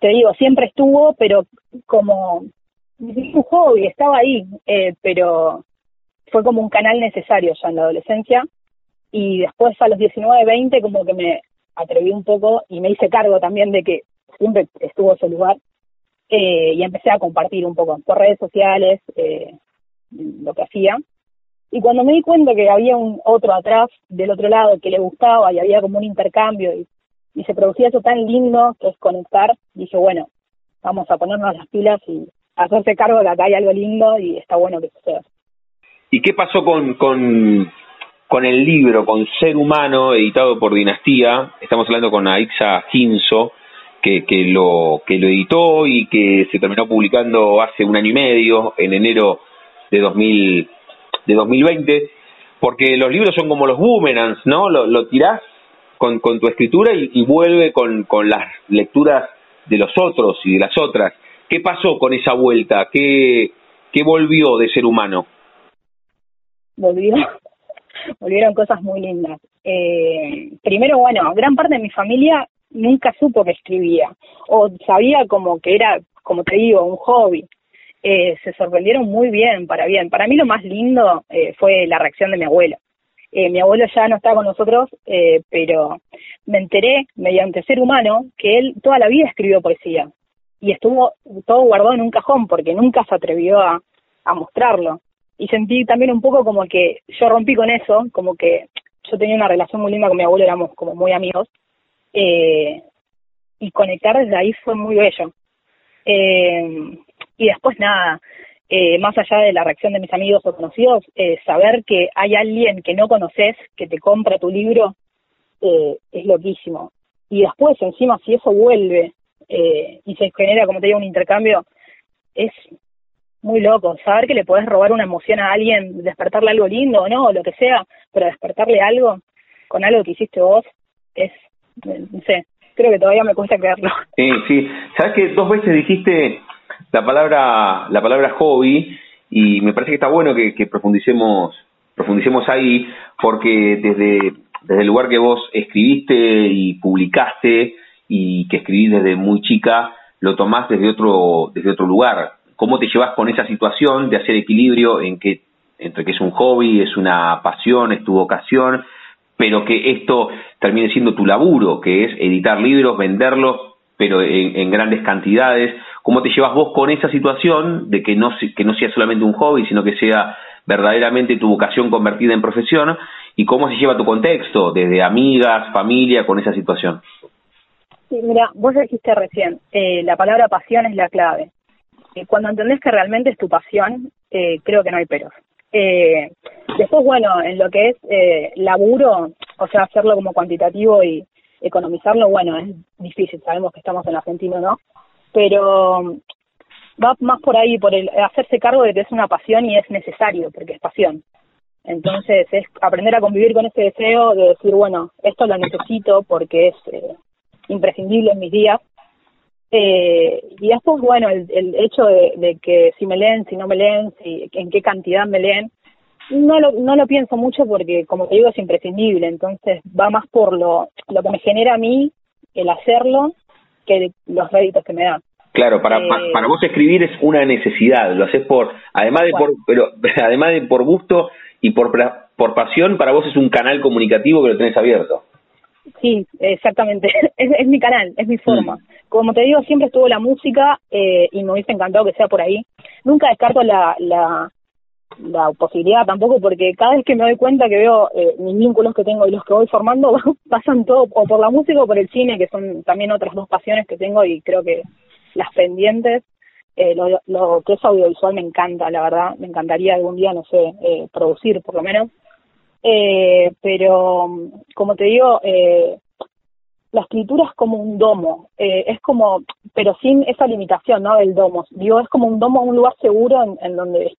te digo, siempre estuvo, pero como un hobby, estaba ahí, eh, pero fue como un canal necesario ya en la adolescencia. Y después a los 19, 20 como que me atreví un poco y me hice cargo también de que siempre estuvo ese lugar eh, y empecé a compartir un poco por redes sociales eh, lo que hacía. Y cuando me di cuenta que había un otro atrás, del otro lado, que le gustaba y había como un intercambio y se producía eso tan lindo que es conectar, dije, bueno, vamos a ponernos las pilas y hacerse cargo de que acá hay algo lindo y está bueno que suceda. ¿Y qué pasó con, con, con el libro, con Ser Humano, editado por Dinastía? Estamos hablando con Aixa Ginzo, que, que, lo, que lo editó y que se terminó publicando hace un año y medio, en enero de, 2000, de 2020, porque los libros son como los boomerangs, ¿no? Lo, lo tirás con, con tu escritura y, vuelve con, con las lecturas de los otros y de las otras. ¿Qué pasó con esa vuelta? ¿Qué, qué volvió de ser humano? Volvió, volvieron cosas muy lindas. Eh, primero, bueno, gran parte de mi familia nunca supo que escribía o sabía como que era, como te digo, un hobby. Eh, se sorprendieron muy bien, para bien. Para mí lo más lindo eh, fue la reacción de mi abuelo. Eh, mi abuelo ya no está con nosotros, eh, pero me enteré mediante ser humano que él toda la vida escribió poesía y estuvo todo guardado en un cajón porque nunca se atrevió a, mostrarlo. Y sentí también un poco como que yo rompí con eso, como que yo tenía una relación muy linda con mi abuelo, éramos como muy amigos, eh, y conectar desde ahí fue muy bello. Eh, y después nada, eh, más allá de la reacción de mis amigos o conocidos, eh, saber que hay alguien que no conoces que te compra tu libro eh, es loquísimo. Y después, encima, si eso vuelve y se genera, como te digo, un intercambio, es muy loco. Saber que le podés robar una emoción a alguien, despertarle algo lindo o no, o lo que sea, pero despertarle algo con algo que hiciste vos, es, no sé, creo que todavía me cuesta creerlo. Sí, sí. ¿Sabes que dos veces dijiste la palabra, la palabra hobby y me parece que está bueno que, profundicemos, profundicemos ahí porque desde, desde el lugar que vos escribiste y publicaste y que escribís desde muy chica, lo tomás desde otro, desde otro lugar, cómo te llevas con esa situación de hacer equilibrio en que entre que es un hobby, es una pasión, es tu vocación, pero que esto termine siendo tu laburo, que es editar libros, venderlos, pero en, grandes cantidades. ¿Cómo te llevas vos con esa situación de que no, que no sea solamente un hobby, sino que sea verdaderamente tu vocación convertida en profesión? ¿Y cómo se lleva tu contexto, desde amigas, familia, con esa situación? Sí, mira, vos dijiste recién, eh, la palabra pasión es la clave. Eh, cuando entendés que realmente es tu pasión, eh, creo que no hay peros. Eh, después, bueno, en lo que es eh, laburo, o sea, hacerlo como cuantitativo y economizarlo, bueno, es difícil, sabemos que estamos en Argentina, ¿no? Pero um, va más por ahí, por el hacerse cargo de que es una pasión y es necesario, porque es pasión. Entonces, es aprender a convivir con ese deseo de decir, bueno, esto lo necesito porque es eh, imprescindible en mis días eh, y después, bueno, el, el hecho de, que si me leen, si no me leen, si, en qué cantidad me leen, no lo, no lo pienso mucho porque, como te digo, es imprescindible. Entonces, va más por lo, lo que me genera a mí el hacerlo que los réditos que me dan. Claro, para, eh, para vos escribir es una necesidad, lo haces por, además de por, pero además de por gusto y por, por pasión, para vos es un canal comunicativo que lo tenés abierto. Sí, exactamente. Es, mi canal, es mi forma. Mm. Como te digo, siempre estuvo la música eh, y me hubiese encantado que sea por ahí. Nunca descarto la, la, la posibilidad tampoco porque cada vez que me doy cuenta que veo eh, mis vínculos que tengo y los que voy formando pasan todo o por la música o por el cine, que son también otras dos pasiones que tengo y creo que las pendientes. Eh, lo, que es audiovisual me encanta, la verdad. Me encantaría algún día, no sé, eh, producir por lo menos eh, pero, como te digo, eh, la escritura es como un domo, eh, es como, pero sin esa limitación, ¿no? Del domo. Digo, es como un domo, un lugar seguro en, donde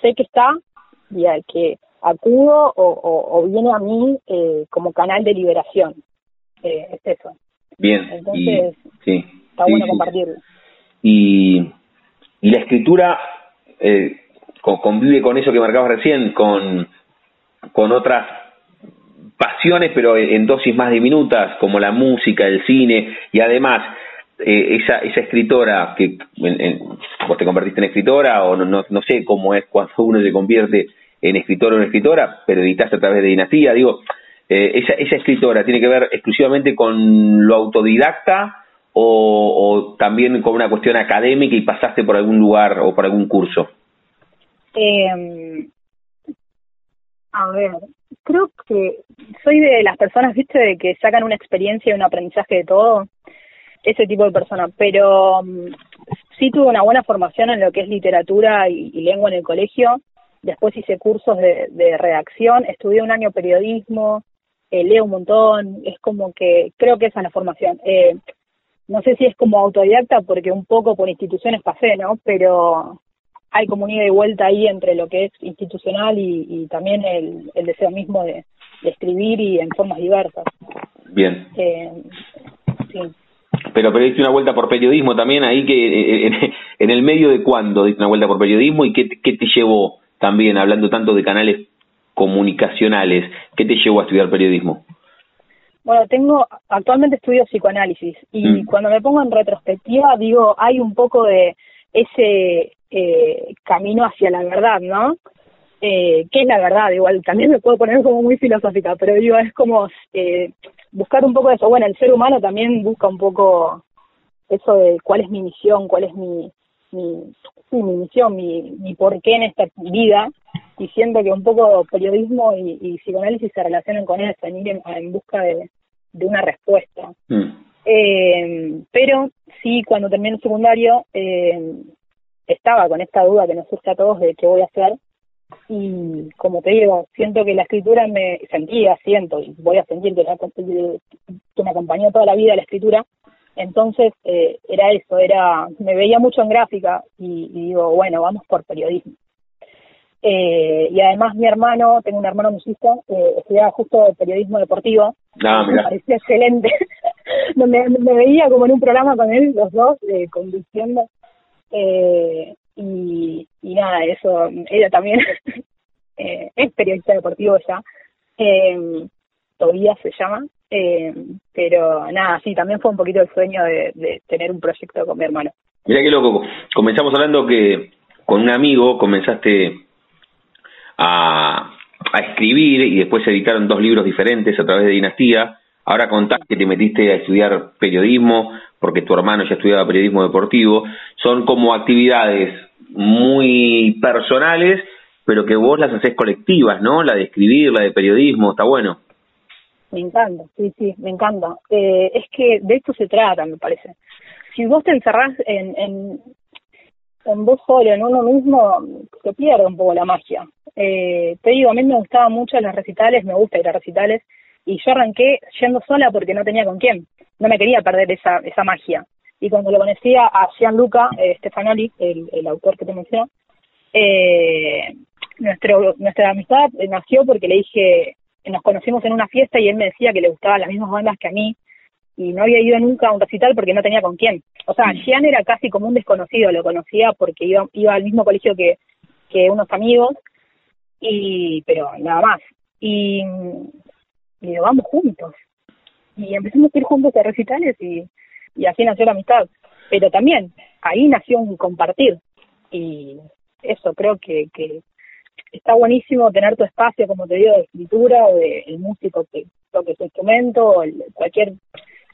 sé que está y al que acudo o, o, viene a mí eh, como canal de liberación. Eh, es eso. Bien. Entonces, sí, está bueno compartirlo. Y, y la escritura eh, convive con eso que marcabas recién, con con otras pasiones, pero en dosis más diminutas, como la música, el cine, y además eh, esa, esa escritora que vos te convertiste en escritora, o no, no, no, sé cómo es cuando uno se convierte en escritor o en escritora, pero editaste a través de Dinastía, digo, eh, esa, esa escritora tiene que ver exclusivamente con lo autodidacta o, también con una cuestión académica y pasaste por algún lugar o por algún curso. Eh, a ver, creo que soy de las personas, viste, de que sacan una experiencia y un aprendizaje de todo. Ese tipo de persona. Pero mm, sí tuve una buena formación en lo que es literatura y, lengua en el colegio. Después hice cursos de, de redacción, estudié un año periodismo, eh, leo un montón. Es como que creo que esa es la formación. Eh, no sé si es como autodidacta porque un poco por instituciones pasé, ¿no? Pero hay como un ida y vuelta ahí entre lo que es institucional y, también el, deseo mismo de, escribir y en formas diversas. Bien. Eh, sí. Pero, pero diste una vuelta por periodismo también ahí que en, en, el medio de cuándo diste una vuelta por periodismo y qué, qué te llevó también, hablando tanto de canales comunicacionales, qué te llevó a estudiar periodismo? Bueno, tengo, actualmente estudio psicoanálisis y mm. cuando me pongo en retrospectiva digo, hay un poco de ese eh, camino hacia la verdad, ¿no? Eh, ¿Qué es la verdad? Igual también me puedo poner como muy filosófica, pero digo, es como eh, buscar un poco de eso. Bueno, el ser humano también busca un poco eso de cuál es mi misión, cuál es mi, mi, mi misión, mi, mi porqué en esta vida, y siento que un poco periodismo y, y psicoanálisis se relacionan con eso, en ir en, busca de, de, una respuesta. Mm. Eh, pero sí, cuando terminé el secundario, eh, estaba con esta duda que nos surge a todos de qué voy a hacer. Y como te digo, siento que la escritura me sentía, siento, y voy a sentir que, que me acompañó toda la vida la escritura. Entonces eh, era eso, era me veía mucho en gráfica y, digo, bueno, vamos por periodismo. Eh, y además mi hermano, tengo un hermano musicista, eh, estudiaba justo periodismo deportivo. Ah, me parecía excelente. me, me, veía como en un programa con él, los dos, eh, conduciendo. Eh, y, nada, eso, ella también eh, es periodista deportivo ya, eh, Tobías se llama, eh, pero nada, sí, también fue un poquito el sueño de, de tener un proyecto con mi hermano. Mira qué loco. Comenzamos hablando que con un amigo comenzaste a, a escribir y después se editaron dos libros diferentes a través de Dinastía. Ahora contás que te metiste a estudiar periodismo porque tu hermano ya estudiaba periodismo deportivo. Son como actividades muy personales, pero que vos las haces colectivas, ¿no? La de escribir, la de periodismo, está bueno. Me encanta, sí, sí, me encanta. Eh, es que de esto se trata, me parece. Si vos te encerrás en, en, vos solo, en uno mismo, se pierde un poco la magia. Eh, te digo, a mí me gustaban mucho los recitales, me gusta ir a recitales, y yo arranqué yendo sola porque no tenía con quién. No me quería perder esa, esa magia. Y cuando lo conocía a Gianluca eh, Stefanoli, el, el autor que te menciono, eh, nuestro, nuestra amistad nació porque le dije, nos conocimos en una fiesta y él me decía que le gustaban las mismas bandas que a mí y no había ido nunca a un recital porque no tenía con quién. O sea, Gian mm. era casi como un desconocido, lo conocía porque iba, iba al mismo colegio que, que unos amigos, y pero nada más. Y, y digo, vamos juntos. Y empezamos a ir juntos a recitales y, y así nació la amistad. Pero también ahí nació un compartir. Y eso creo que, que está buenísimo tener tu espacio, como te digo, de escritura o de el músico que toque su instrumento, o cualquier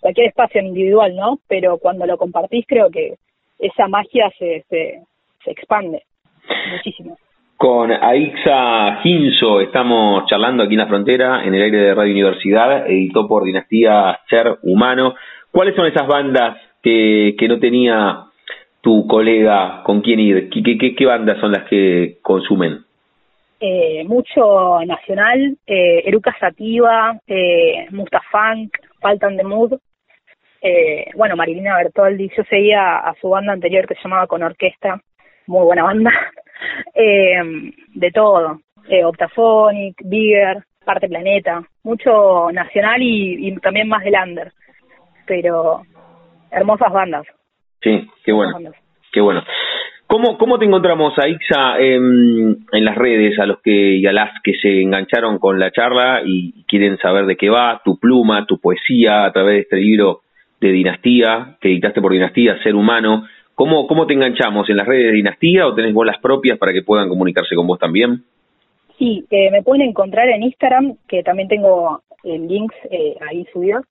cualquier espacio individual, ¿no? Pero cuando lo compartís creo que esa magia se, se, se expande muchísimo. Con Aixa Ginzo estamos charlando aquí en la frontera, en el aire de Radio Universidad, editó por Dinastía Ser Humano. ¿Cuáles son esas bandas que, que no tenía tu colega con quién ir? ¿Qué, qué, qué bandas son las que consumen? Eh, mucho nacional, eh, Eruca Sativa, eh, Mustafunk, Faltan de Mood, eh, bueno, Marilina Bertoldi, yo seguía a su banda anterior que se llamaba Con Orquesta, muy buena banda, eh, de todo, eh, Bigger, Parte Planeta, mucho nacional y, y también más de lander, pero hermosas bandas. Sí, qué bueno, qué bueno. ¿Cómo, ¿Cómo te encontramos, Aixa, en, en las redes, a los que y a las que se engancharon con la charla y quieren saber de qué va, tu pluma, tu poesía, a través de este libro de Dinastía, que editaste por Dinastía, Ser Humano. ¿Cómo, ¿Cómo te enganchamos? ¿En las redes de Dinastía o tenés bolas propias para que puedan comunicarse con vos también? Sí, eh, me pueden encontrar en Instagram, que también tengo eh, links eh, ahí subidos,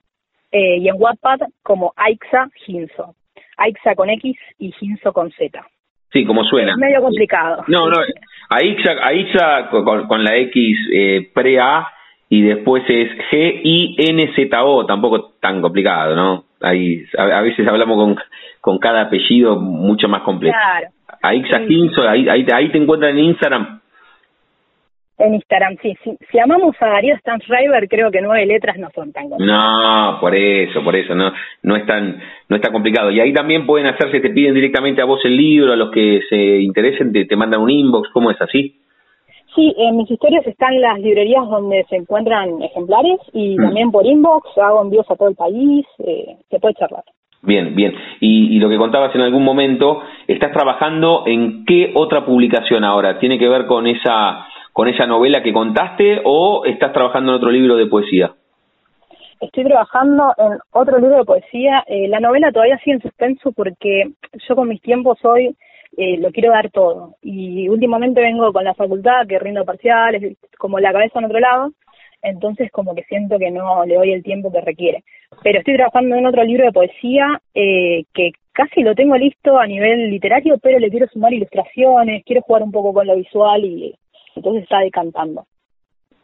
eh, y en Wattpad como Aixa Ginzo. Aixa con X y Ginzo con Z. Sí, como suena. Es medio complicado. No, no, Aixa, Aixa con, con la X eh, pre-A y después es G-I-N-Z-O, tampoco tan complicado, ¿no? Ahí, a, veces hablamos con, con cada apellido mucho más complejo. Claro. Aixa Ginzo, ahí, ahí, ahí te encuentran en Instagram. En Instagram, sí. Si, si amamos a Darío Stanschreiber, creo que nueve letras no son tan complicadas. No, por eso, por eso, no, no es tan, no es tan complicado. Y ahí también pueden hacerse, te piden directamente a vos el libro, a los que se interesen, te, te mandan un inbox, ¿cómo es así? Sí, en mis historias están las librerías donde se encuentran ejemplares y mm. también por inbox hago envíos a todo el país, eh, se puede charlar. Bien, bien. Y, y, lo que contabas en algún momento, ¿estás trabajando en qué otra publicación ahora? ¿Tiene que ver con esa con esa novela que contaste o estás trabajando en otro libro de poesía? Estoy trabajando en otro libro de poesía. Eh, la novela todavía sigue en suspenso porque yo con mis tiempos hoy eh, lo quiero dar todo. Y últimamente vengo con la facultad que rindo parciales, como la cabeza en otro lado, entonces como que siento que no le doy el tiempo que requiere. Pero estoy trabajando en otro libro de poesía eh, que casi lo tengo listo a nivel literario, pero le quiero sumar ilustraciones, quiero jugar un poco con lo visual y entonces está decantando.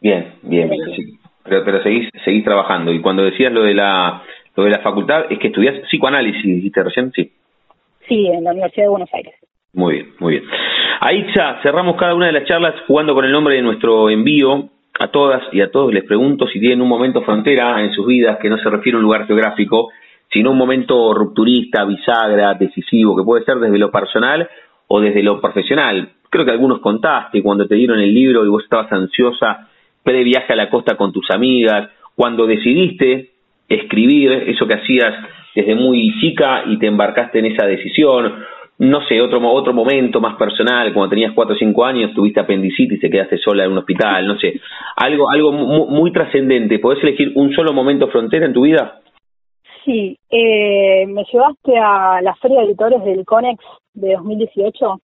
Bien, bien, Sí. Pero, pero seguís, seguís trabajando. Y cuando decías lo de la lo de la facultad, es que estudias psicoanálisis, dijiste recién, sí. Sí, en la Universidad de Buenos Aires. Muy bien, muy bien. Aitza, cerramos cada una de las charlas jugando con el nombre de nuestro envío. A todas y a todos les pregunto si tienen un momento frontera en sus vidas que no se refiere a un lugar geográfico, sino un momento rupturista, bisagra, decisivo, que puede ser desde lo personal o desde lo profesional. Creo que algunos contaste cuando te dieron el libro y vos estabas ansiosa pre-viaje a la costa con tus amigas, cuando decidiste escribir eso que hacías desde muy chica y te embarcaste en esa decisión, no sé, otro, otro momento más personal, cuando tenías cuatro o cinco años, tuviste apendicitis y te quedaste sola en un hospital, no sé, algo, algo muy, muy trascendente. ¿Podés elegir un solo momento frontera en tu vida? Sí, eh, me llevaste a la Feria de Editores del CONEX de 2018.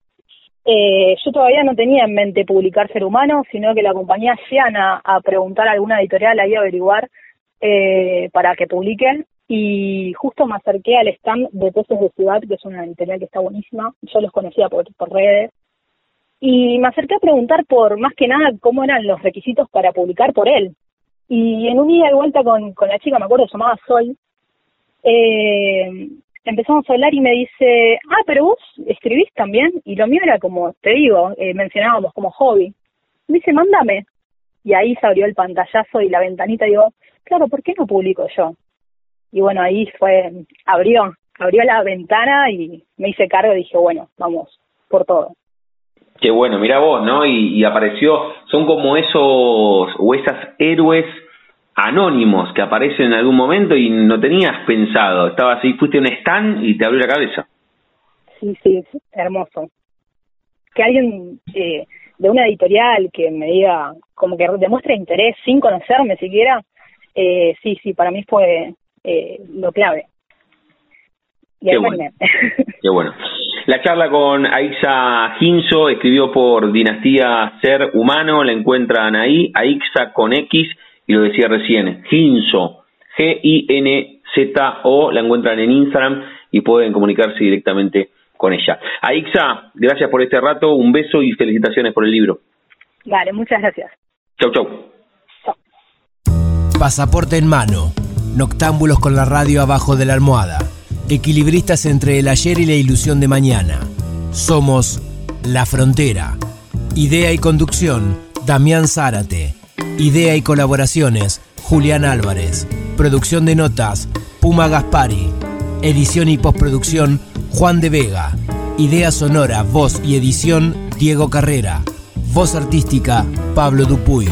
Eh, yo todavía no tenía en mente publicar Ser Humano, sino que la compañía hacían a, preguntar a alguna editorial ahí a averiguar eh, para que publiquen. Y justo me acerqué al stand de Peces de Ciudad, que es una editorial que está buenísima. Yo los conocía por, por redes. Y me acerqué a preguntar por, más que nada, cómo eran los requisitos para publicar por él. Y en un ida y vuelta con, con la chica, me acuerdo, llamaba Sol, eh, empezamos a hablar y me dice, ah, pero vos escribís también, y lo mío era como, te digo, eh, mencionábamos como hobby. Me dice, mándame. Y ahí se abrió el pantallazo y la ventanita, y digo, claro, ¿por qué no publico yo? Y bueno, ahí fue, abrió, abrió la ventana y me hice cargo y dije, bueno, vamos, por todo. Qué bueno, mira vos, ¿no? Y, y apareció, son como esos, o esas héroes anónimos que aparecen en algún momento y no tenías pensado, estabas ahí, fuiste a un stand y te abrió la cabeza. Sí, sí, hermoso. Que alguien eh, de una editorial que me diga, como que demuestre interés sin conocerme siquiera, eh, sí, sí, para mí fue eh, lo clave. Qué bueno. Qué bueno. La charla con Aixa Ginzo, escribió por Dinastía Ser Humano, la encuentran ahí, Aixa con X, y lo decía recién, Ginzo, G-I-N-Z-O, la encuentran en Instagram y pueden comunicarse directamente con ella. Aixa, gracias por este rato, un beso y felicitaciones por el libro. Vale, muchas gracias. Chau, chau. chau. Pasaporte en mano, noctámbulos con la radio abajo de la almohada, equilibristas entre el ayer y la ilusión de mañana. Somos La Frontera. Idea y conducción, Damián Zárate. Idea y colaboraciones, Julián Álvarez. Producción de notas, Puma Gaspari. Edición y postproducción, Juan de Vega. Idea sonora, voz y edición, Diego Carrera. Voz artística, Pablo Dupuy.